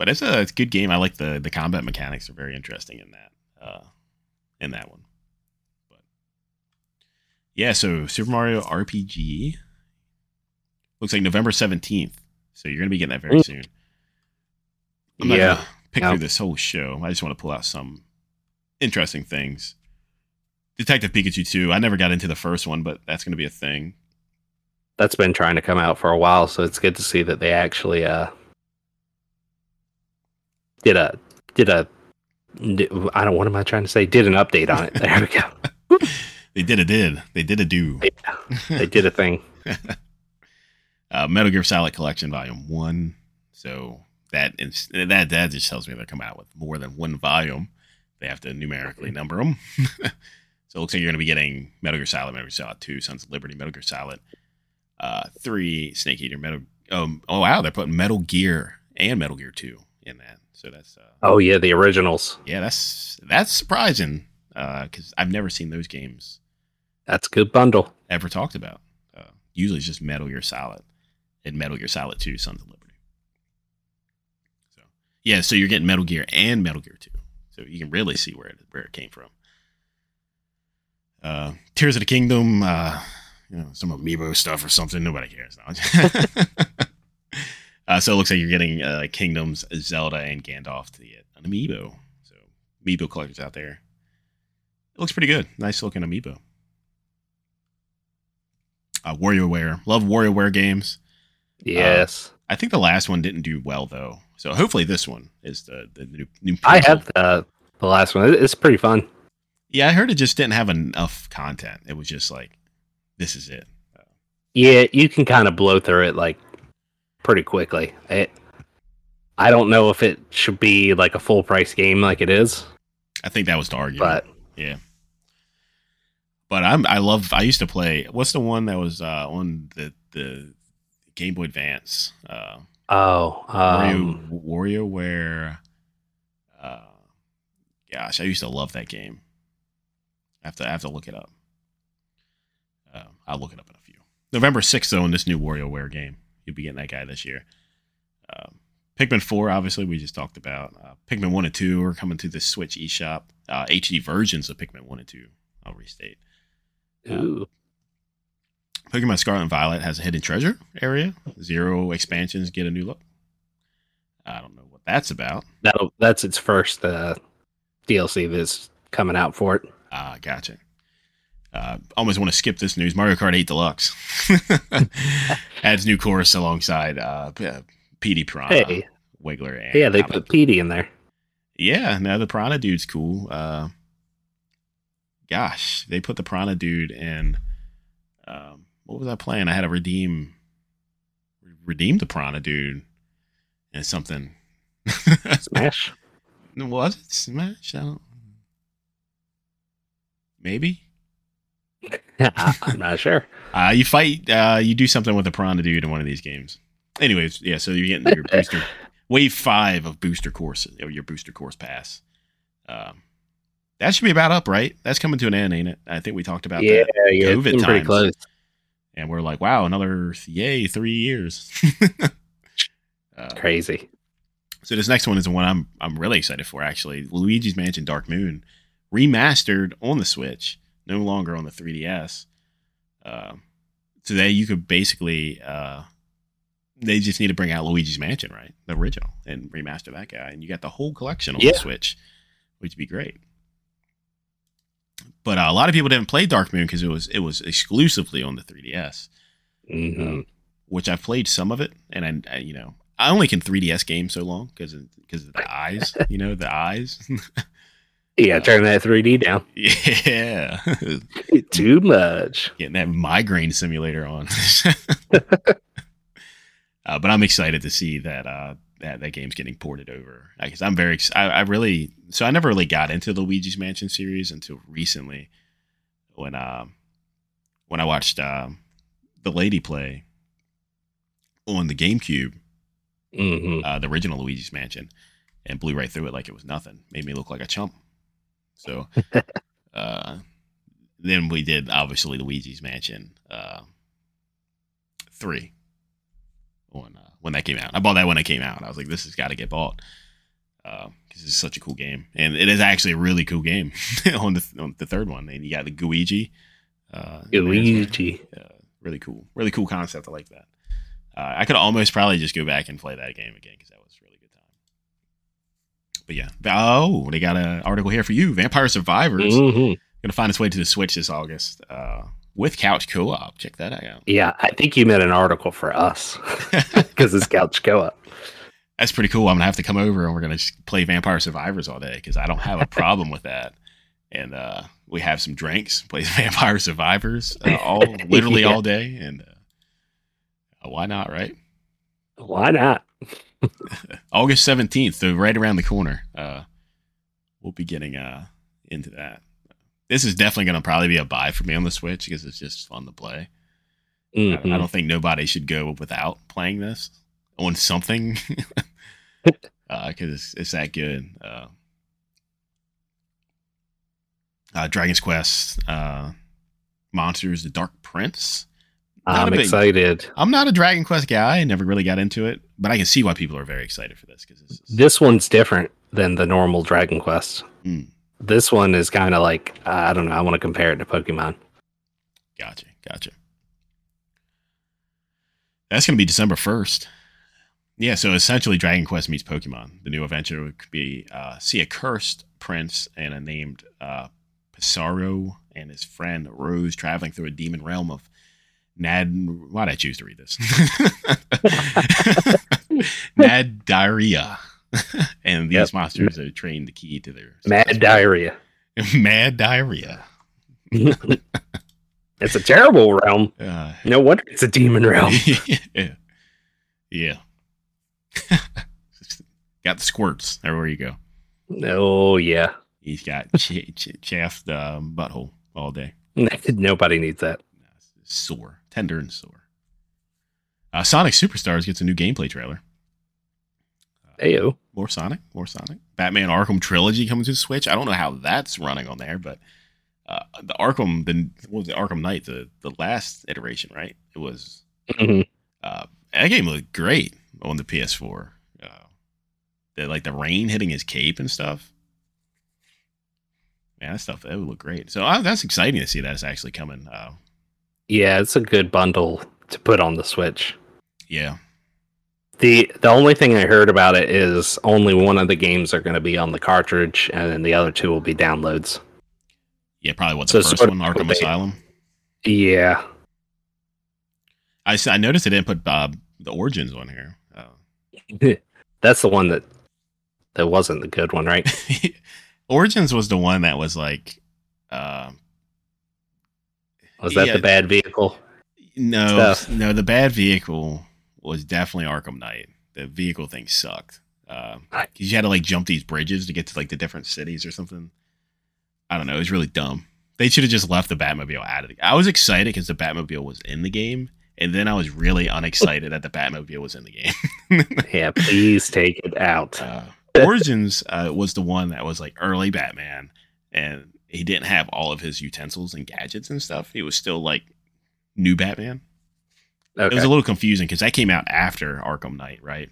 But it's a it's a good game. I like the the combat mechanics are very interesting in that uh, in that one. But yeah, so Super Mario RPG looks like November seventeenth. So you're gonna be getting that very soon. I'm yeah. pick through this whole show. I just want to pull out some interesting things. Detective Pikachu 2. I never got into the first one, but that's going to be a thing. That's been trying to come out for a while, so it's good to see that they actually uh did a did a I don't what am I trying to say? Did an update on it. There we go. they did a did. They did a do. Yeah, they did a thing. uh, Metal Gear Solid Collection Volume One. So that that that just tells me they're coming out with more than one volume they have to numerically number them. so it looks like you're going to be getting Metal Gear Solid, Metal Gear Solid 2, Sons of Liberty, Metal Gear Solid uh, 3, Snake Eater, Metal. Um, oh, wow. They're putting Metal Gear and Metal Gear 2 in that. So that's. Uh, oh, yeah. The originals. Yeah, that's that's surprising because uh, I've never seen those games. That's a good bundle. Ever talked about. Uh, usually it's just Metal Gear Solid and Metal Gear Solid 2, Sons of Liberty. So, yeah, so you're getting Metal Gear and Metal Gear 2 so you can really see where it where it came from. Uh, Tears of the Kingdom, uh, you know, some amiibo stuff or something. Nobody cares. uh, so it looks like you're getting uh, Kingdoms, Zelda, and Ganondorf to get an amiibo. So amiibo collectors out there. It looks pretty good. Nice looking amiibo. Uh, WarioWare, love WarioWare games. Yes. Uh, I think the last one didn't do well though. So hopefully this one is the the new. new I have the the last one. It's pretty fun. Yeah, I heard it just didn't have enough content. It was just like, this is it. Yeah, you can kind of blow through it like pretty quickly. It, I don't know if it should be like a full price game like it is. I think that was the argument. But yeah. But I'm I love I used to play what's the one that was uh, on the the Game Boy Advance. Uh, oh, um, Wario, WarioWare. Uh, gosh, I used to love that game. I have to, I have to look it up. Uh, I'll look it up in a few. November 6th, though, in this new WarioWare game. You'll be getting that guy this year. Um, Pikmin 4, obviously, we just talked about. Uh, Pikmin 1 and 2 are coming to the Switch eShop. Uh, HD versions of Pikmin 1 and 2, I'll restate. Ooh. Pokemon Scarlet and Violet has a hidden treasure area. Zero expansions get a new look. I don't know what that's about. That'll that's its first uh, DLC that's coming out for it. Ah, uh, gotcha. Uh, almost want to skip this news. Mario Kart 8 Deluxe adds new chorus alongside uh, Petey Piranha, hey. Wiggler, and yeah, they put Petey in there. Yeah, now the Piranha dude's cool. Uh, gosh, they put the Piranha dude in. Um, what was I playing? I had to redeem redeem the piranha dude and something. Smash. was it Smash? I don't. Maybe. I'm not sure. Uh, you fight. Uh, you do something with a piranha dude in one of these games. Anyways, yeah. So you're getting your booster wave five of booster course, your booster course pass. Um, that should be about up, right? That's coming to an end, ain't it? I think we talked about yeah, that. Yeah, COVID times. pretty close and we're like, wow, another yay, three years. uh, Crazy. So this next one is the one I'm I'm really excited for. Actually, Luigi's Mansion Dark Moon, remastered on the Switch, no longer on the 3DS. Uh, today you could basically uh, they just need to bring out Luigi's Mansion, right, the original, and remaster that guy, and you got the whole collection on yeah. the Switch, which would be great. But uh, a lot of people didn't play Dark Moon because it was it was exclusively on the 3DS, mm-hmm. um, which I've played some of it, and I, I you know I only can 3DS game so long because because of the eyes, you know the eyes. yeah, uh, turn that 3D down. Yeah, too much. Getting that migraine simulator on. uh, but I'm excited to see that uh, that that game's getting ported over. Because I'm very, I, I, really, so I never really got into the Luigi's Mansion series until recently, when um when I watched um the lady play on the GameCube, mm-hmm. uh, the original Luigi's Mansion, and blew right through it like it was nothing. Made me look like a chump. So, uh, then we did obviously Luigi's Mansion uh, three on uh, when that came out. I bought that when it came out. I was like, this has got to get bought because uh, it's such a cool game, and it is actually a really cool game on the on the third one. And you got the Gooigi. Uh, Gooigi. Uh, really cool, really cool concept. I like that. Uh, I could almost probably just go back and play that game again because that was a really good time. But yeah, oh, they got an article here for you. Vampire Survivors mm-hmm. gonna find its way to the Switch this August. Uh, with couch co-op. Check that out. Yeah, I think you meant an article for us because it's couch co-op. That's pretty cool. I'm gonna have to come over and we're gonna play Vampire Survivors all day because I don't have a problem with that. And uh, we have some drinks, play Vampire Survivors uh, all literally yeah. all day, and uh, why not, right? Why not? August 17th, so right around the corner. Uh, we'll be getting uh into that. This is definitely going to probably be a buy for me on the Switch because it's just fun to play. Mhm. I, I don't think nobody should go without playing this on something because it's, it's that good. Uh, uh, Dragon's Quest, uh, Monsters, The Dark Prince. Not I'm big- excited. I'm not a Dragon Quest guy. I never really got into it, but I can see why people are very excited for this because this is This one's different than the normal Dragon Quest. Mm. This one is kind of like I don't know. I want to compare it to Pokemon. gotcha, gotcha. That's going to be December 1st. Yeah, so essentially, Dragon Quest meets Pokemon. The new adventure would be uh, see a cursed prince and a named uh, Psaro and his friend Rose traveling through a demon realm of Nad. Why'd I choose to read this? Nad diarrhea. and these Yep. monsters are trained the key to their Mad diarrhea. Mad diarrhea. it's a terrible realm. Uh, No wonder it's a demon realm. yeah. Yeah. got the squirts everywhere you go. Oh yeah. He's got ch- ch- chaffed um, butthole all day. Nobody needs that. Sore, tender and sore. Uh, Sonic Superstars gets a new gameplay trailer. Ayo. More Sonic, more Sonic. Batman Arkham Trilogy coming to Switch. I don't know how that's running on there, but uh, the Arkham, the what was it, Arkham Knight, the the last iteration, right? It was Mhm. uh, that game looked great on the PS4. Uh, the like the rain hitting his cape and stuff. Man, that stuff that would look great. So uh, that's exciting to see that's actually coming. Uh, Yeah, it's a good bundle to put on the Switch. yeah, The the only thing I heard about it is only one of the games are going to be on the cartridge, and then the other two will be downloads. yeah, probably what the So first one, Arkham they- Asylum. Yeah, I I noticed they didn't put Bob the Origins on here. Uh, that's the one that that wasn't the good one, right? Origins was the one that was like, uh, Was that Yeah. the bad vehicle? no, Stuff. no, the bad vehicle was definitely Arkham Knight. The vehicle thing sucked. Uh, 'cause you had to like jump these bridges to get to like the different cities or something. I don't know. It was really dumb. They should have just left the Batmobile out of it. I was excited because the Batmobile was in the game, and then I was really unexcited that the Batmobile was in the game. Yeah, please take it out. uh, Origins uh, was the one that was like early Batman, and he didn't have all of his utensils and gadgets and stuff. He was still like new Batman. It was a little confusing because that came out after Arkham Knight, right?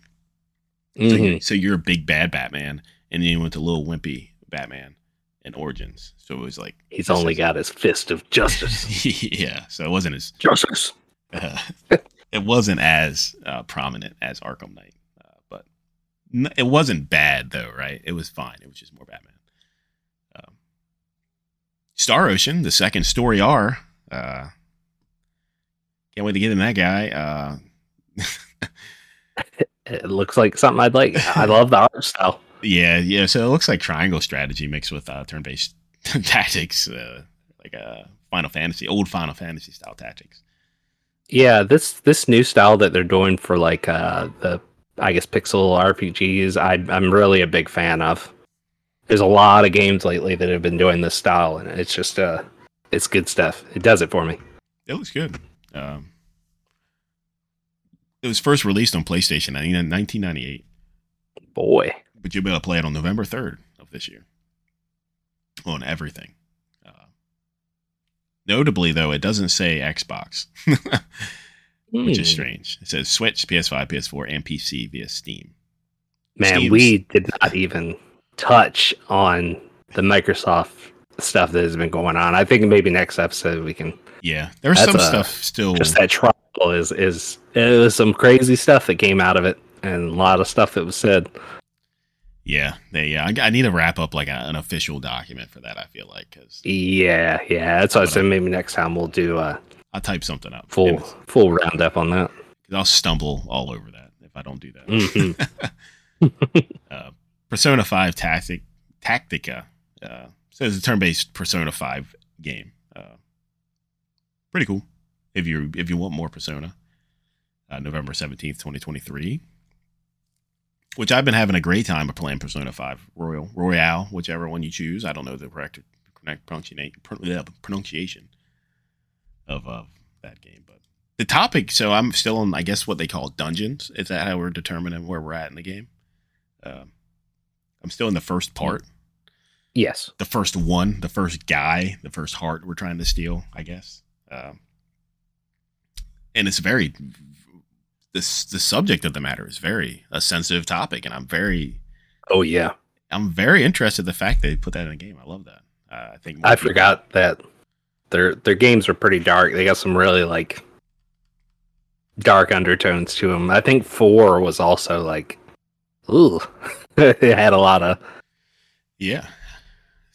So, Mhm. you, so you're a big bad Batman, and then you went to little wimpy Batman in Origins. So it was like He's only is- got his fist of justice. yeah. So it wasn't as justice. uh, it wasn't as uh, prominent as Arkham Knight, uh, but n- it wasn't bad though, right? It was fine. It was just more Batman. Star Ocean, the second story R. Uh, can't wait to get in that guy. Uh, It looks like something I'd like. I love the art style. yeah, yeah. So it looks like triangle strategy mixed with uh, turn-based tactics, uh, like uh, Final Fantasy, old Final Fantasy style tactics. Yeah, this this new style that they're doing for like uh the I guess pixel RPGs, I I'm really a big fan of. There's a lot of games lately that have been doing this style, and it's just uh it's good stuff. It does it for me. It looks good. Um, it was first released on PlayStation in 1998, Boy, but you'll be able to play it on November 3rd of this year on everything. Uh, notably, though, it doesn't say Xbox, which is Hmm. strange. It says Switch, PS5, PS4, and PC via Steam. man, Steam's- we did not even touch on the Microsoft stuff that has been going on. I think maybe next episode we can Yeah, there's some a- stuff still. just that trial is is it was some crazy stuff that came out of it and a lot of stuff that was said. Yeah, they. Yeah, I, I need to wrap up like a, an official document for that. I feel like because Yeah, yeah. That's why I said uh, maybe next time we'll do a I'll type something up. full full roundup on that. I'll stumble all over that if I don't do that. Mhm. uh, Persona Five Tactic Tactica. Uh, so it's a turn-based Persona Five game. Uh, pretty cool. If you if you want more Persona, uh, November seventeenth, twenty twenty three. which I've been having a great time of playing Persona 5 Royal, Royale, whichever one you choose. I don't know the correct, pronunciation of uh, that game, but the topic. So I'm still in, I guess, what they call dungeons. Is that how we're determining where we're at in the game? Uh, I'm still in the first part. Yes. The first one, the first guy, the first heart we're trying to steal, I guess. Um, and it's very this the subject of the matter is very a sensitive topic, and I'm very oh yeah, I'm very interested in the fact they put that in a game. I love that. Uh, I think I people- forgot that their their games are pretty dark. They got some really like dark undertones to them. I think four was also like, ooh, it had a lot of yeah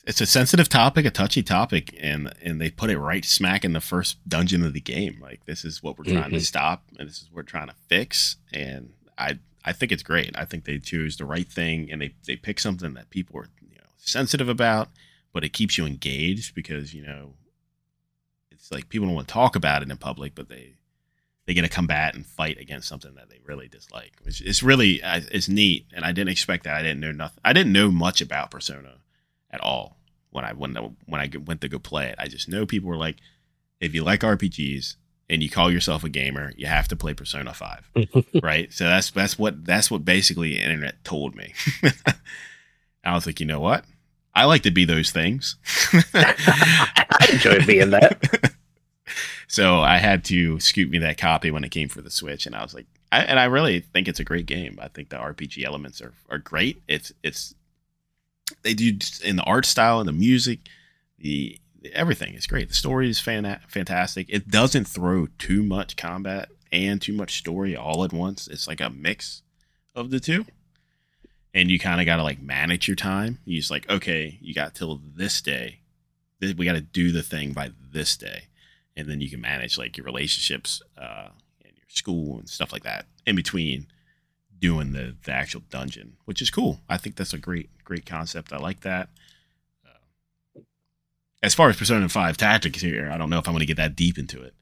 it's a sensitive topic, a touchy topic, and and they put it right smack in the first dungeon of the game. Like this is what we're trying mm-hmm. to stop, and this is what we're trying to fix. And I I think it's great. I think they choose the right thing, and they they pick something that people are you know sensitive about, but it keeps you engaged because you know it's like people don't want to talk about it in public, but they they get to combat and fight against something that they really dislike. It's, it's really uh, it's neat, and I didn't expect that. I didn't know nothing. I didn't know much about Persona at all when I when when I went to go play it. I just know people were like, if you like RPGs and you call yourself a gamer, you have to play Persona Five, right? So that's that's what that's what basically the internet told me. I was like, you know what? I like to be those things. I enjoy being that. So I had to scoop me that copy when it came for the Switch, and I was like, I, and I really think it's a great game. I think the RPG elements are, are great. It's it's they do in the art style and the music, the everything is great. The story is fan- fantastic. It doesn't throw too much combat and too much story all at once. It's like a mix of the two. And you kind of got to like manage your time. You just like, okay, you got till this day. We got to do the thing by this day. And then you can manage like your relationships uh, and your school and stuff like that in between doing the, the actual dungeon, which is cool. I think that's a great great concept. I like that. Uh, as far as Persona Five Tactics here, I don't know if I'm going to get that deep into it.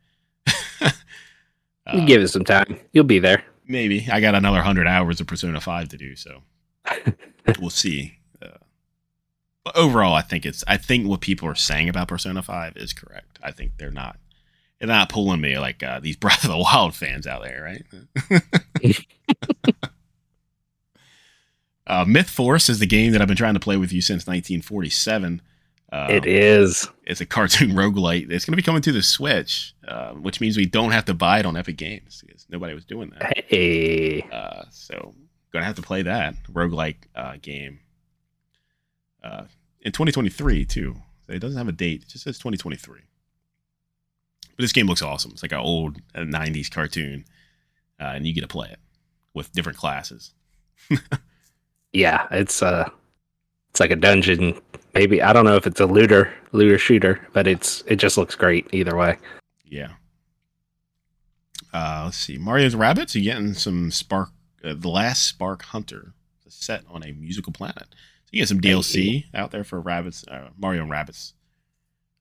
uh, give it some time. You'll be there. Maybe I got another hundred hours of Persona Five to do, so we'll see. But overall, I think it's I think what people are saying about Persona Five is correct. I think they're not they're not pulling me like uh, these Breath of the Wild fans out there, right? uh, Myth Force is the game that I've been trying to play with you since 1947. Uh, it is. It's a cartoon roguelite. It's going to be coming to the Switch, uh, which means we don't have to buy it on Epic Games because nobody was doing that. Hey. Uh, so, going to have to play that roguelike uh, game uh, in 2023, too. So it doesn't have a date, it just says 2023. But this game looks awesome. It's like an old 90s uh, cartoon, uh, and you get to play it with different classes. yeah, it's uh it's like a dungeon. Maybe I don't know if it's a looter looter shooter, but it's it just looks great either way. Yeah. Uh, let's see, Mario's Rabbids. You getting some Spark, uh, the last Spark Hunter, set on a musical planet. You get some DLC out there for Rabbids, uh, Mario and Rabbids,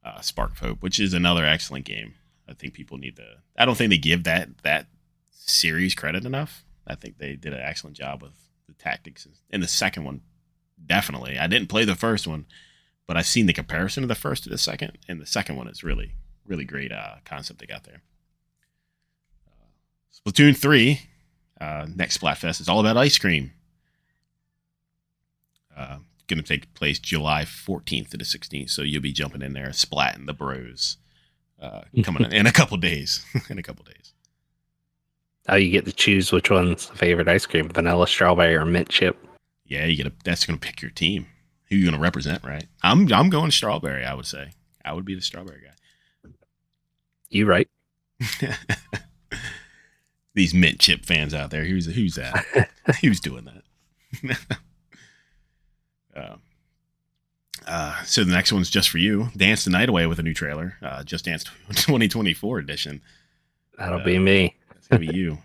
uh, Spark of Hope, which is another excellent game. I think people need to. I don't think they give that that series credit enough. I think they did an excellent job with the tactics in the second one. Definitely, I didn't play the first one, but I've seen the comparison of the first to the second, and the second one is really really great uh, concept they got there. Uh, Splatoon three, uh, next Splatfest is all about ice cream. Uh, going to take place July 14th to the 16th, so you'll be jumping in there, splatting the bros uh, coming in, in a couple days. in a couple days. Oh, you get to choose which one's the favorite ice cream: vanilla, strawberry, or mint chip. Yeah, you get a. That's going to pick your team. Who you going to represent, right? I'm I'm going strawberry. I would say I would be the strawberry guy. You right? These mint chip fans out there. Who's who's that? who's doing that? Um, uh, so the next one's just for you. Dance the Night Away with a new trailer. Uh, just Dance 2024 edition. That'll uh, be me. that's gonna be you.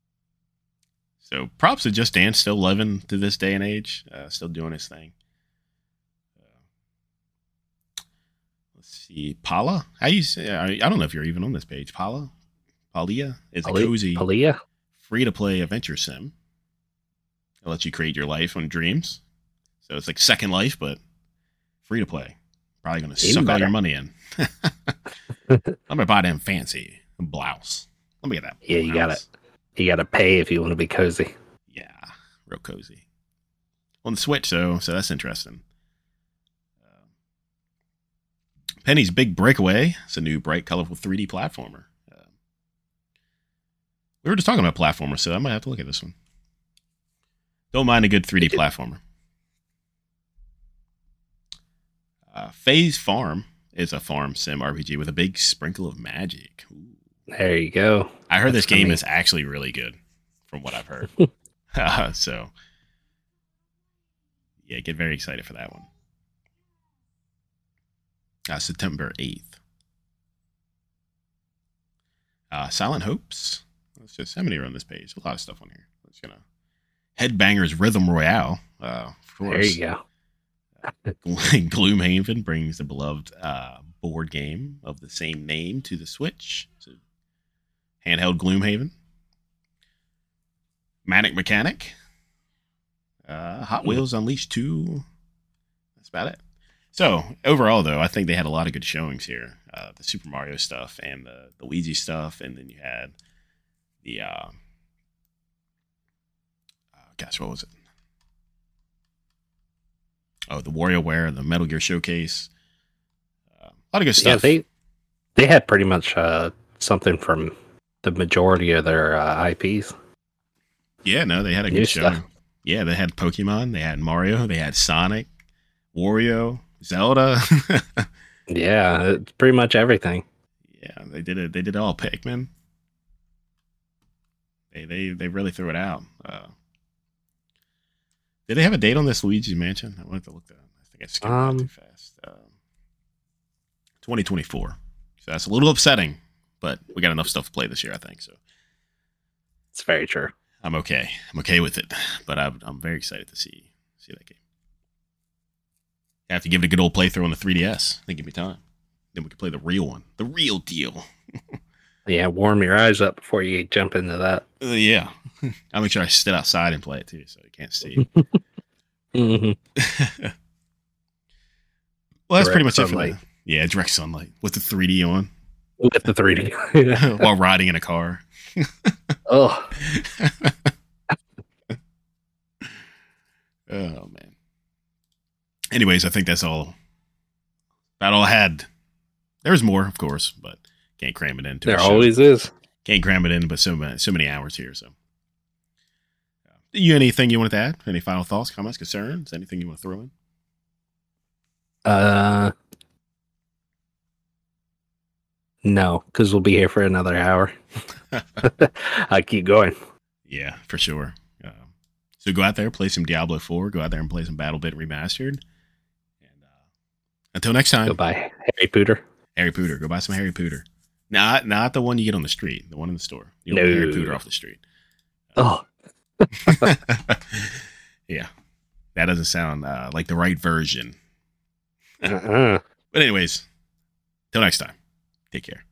so props to Just Dance, still living to this day and age, uh, still doing his thing. Uh, let's see, Pala. How you say? I, don't know if you're even on this page. Pala, Palia is a cozy, Palia, free to play adventure sim. It lets you create your life on Dreams. So it's like Second Life, but free to play. Probably going to suck all your money in. I'm going to buy them fancy blouse. Let me get that. Yeah, you gotta you gotta pay if you want to be cozy. Yeah, real cozy. On the Switch, though, so that's interesting. Uh, Penny's Big Breakaway. It's a new, bright, colorful 3D platformer. Uh, we were just talking about platformers, so I might have to look at this one. Don't mind a good 3D platformer. Uh, Fae Farm is a farm sim RPG with a big sprinkle of magic. Ooh. There you go. I heard That's this game funny. is actually really good, from what I've heard. so, yeah, get very excited for that one. Uh, September eighth. Uh, Silent Hopes. Let's just how many are on this page? A lot of stuff on here. Let's gonna Headbangers Rhythm Royale. Uh, of course. There you go. Gloomhaven brings the beloved uh, board game of the same name to the Switch. So, handheld Gloomhaven. Manic Mechanic. Uh, Hot Wheels Unleashed 2. That's about it. So, overall, though, I think they had a lot of good showings here. Uh, the Super Mario stuff and the, the Luigi stuff. And then you had the. Uh, uh, gosh, what was it? Oh, the WarioWare, and the Metal Gear Showcase. Uh, a lot of good stuff. Yeah, they they had pretty much uh, something from the majority of their uh, IPs. Yeah, no, they had a New good show. stuff. Yeah, they had Pokemon, they had Mario, they had Sonic, Wario, Zelda. Yeah, it's pretty much everything. yeah, they did it. They did it all. Pikmin. They they they really threw it out. Uh, did they have a date on this Luigi's Mansion? I wanted to look that. up. I think I skipped that Um, too fast. Um, 2024. So that's a little upsetting, but we got enough stuff to play this year, I think. So It's very true. I'm okay. I'm okay with it, but I'm, I'm very excited to see see that game. I have to give it a good old playthrough on the 3DS. They give me time. Then we can play the real one, the real deal. Yeah, warm your eyes up before you jump into that. Uh, yeah, I'll make sure I sit outside and play it too, so you can't see. hmm well, that's pretty Direct much it for sunlight. Yeah, direct sunlight with the 3D on With the 3D. while riding in a car. oh, Oh man. Anyways, I think that's all. About all I had. There's more, of course, but can't cram it into. there a show. always is. can't cram it in, but so many, so many hours here. So, you anything you wanted to add? Any final thoughts, comments, concerns? Anything you want to throw in? Uh, no, because we'll be here for another hour. I keep going. Yeah, for sure. Um, so go out there, play some Diablo Four. Go out there and play some BattleBit Remastered. And uh, until next time, Goodbye, Harry Pooter. Harry Pooter. Go buy some Harry Pooter. Not not the one you get on the street. The one in the store. You No. off the street. Oh, yeah, that doesn't sound uh, like the right version. uh-uh. But anyways, till next time, take care.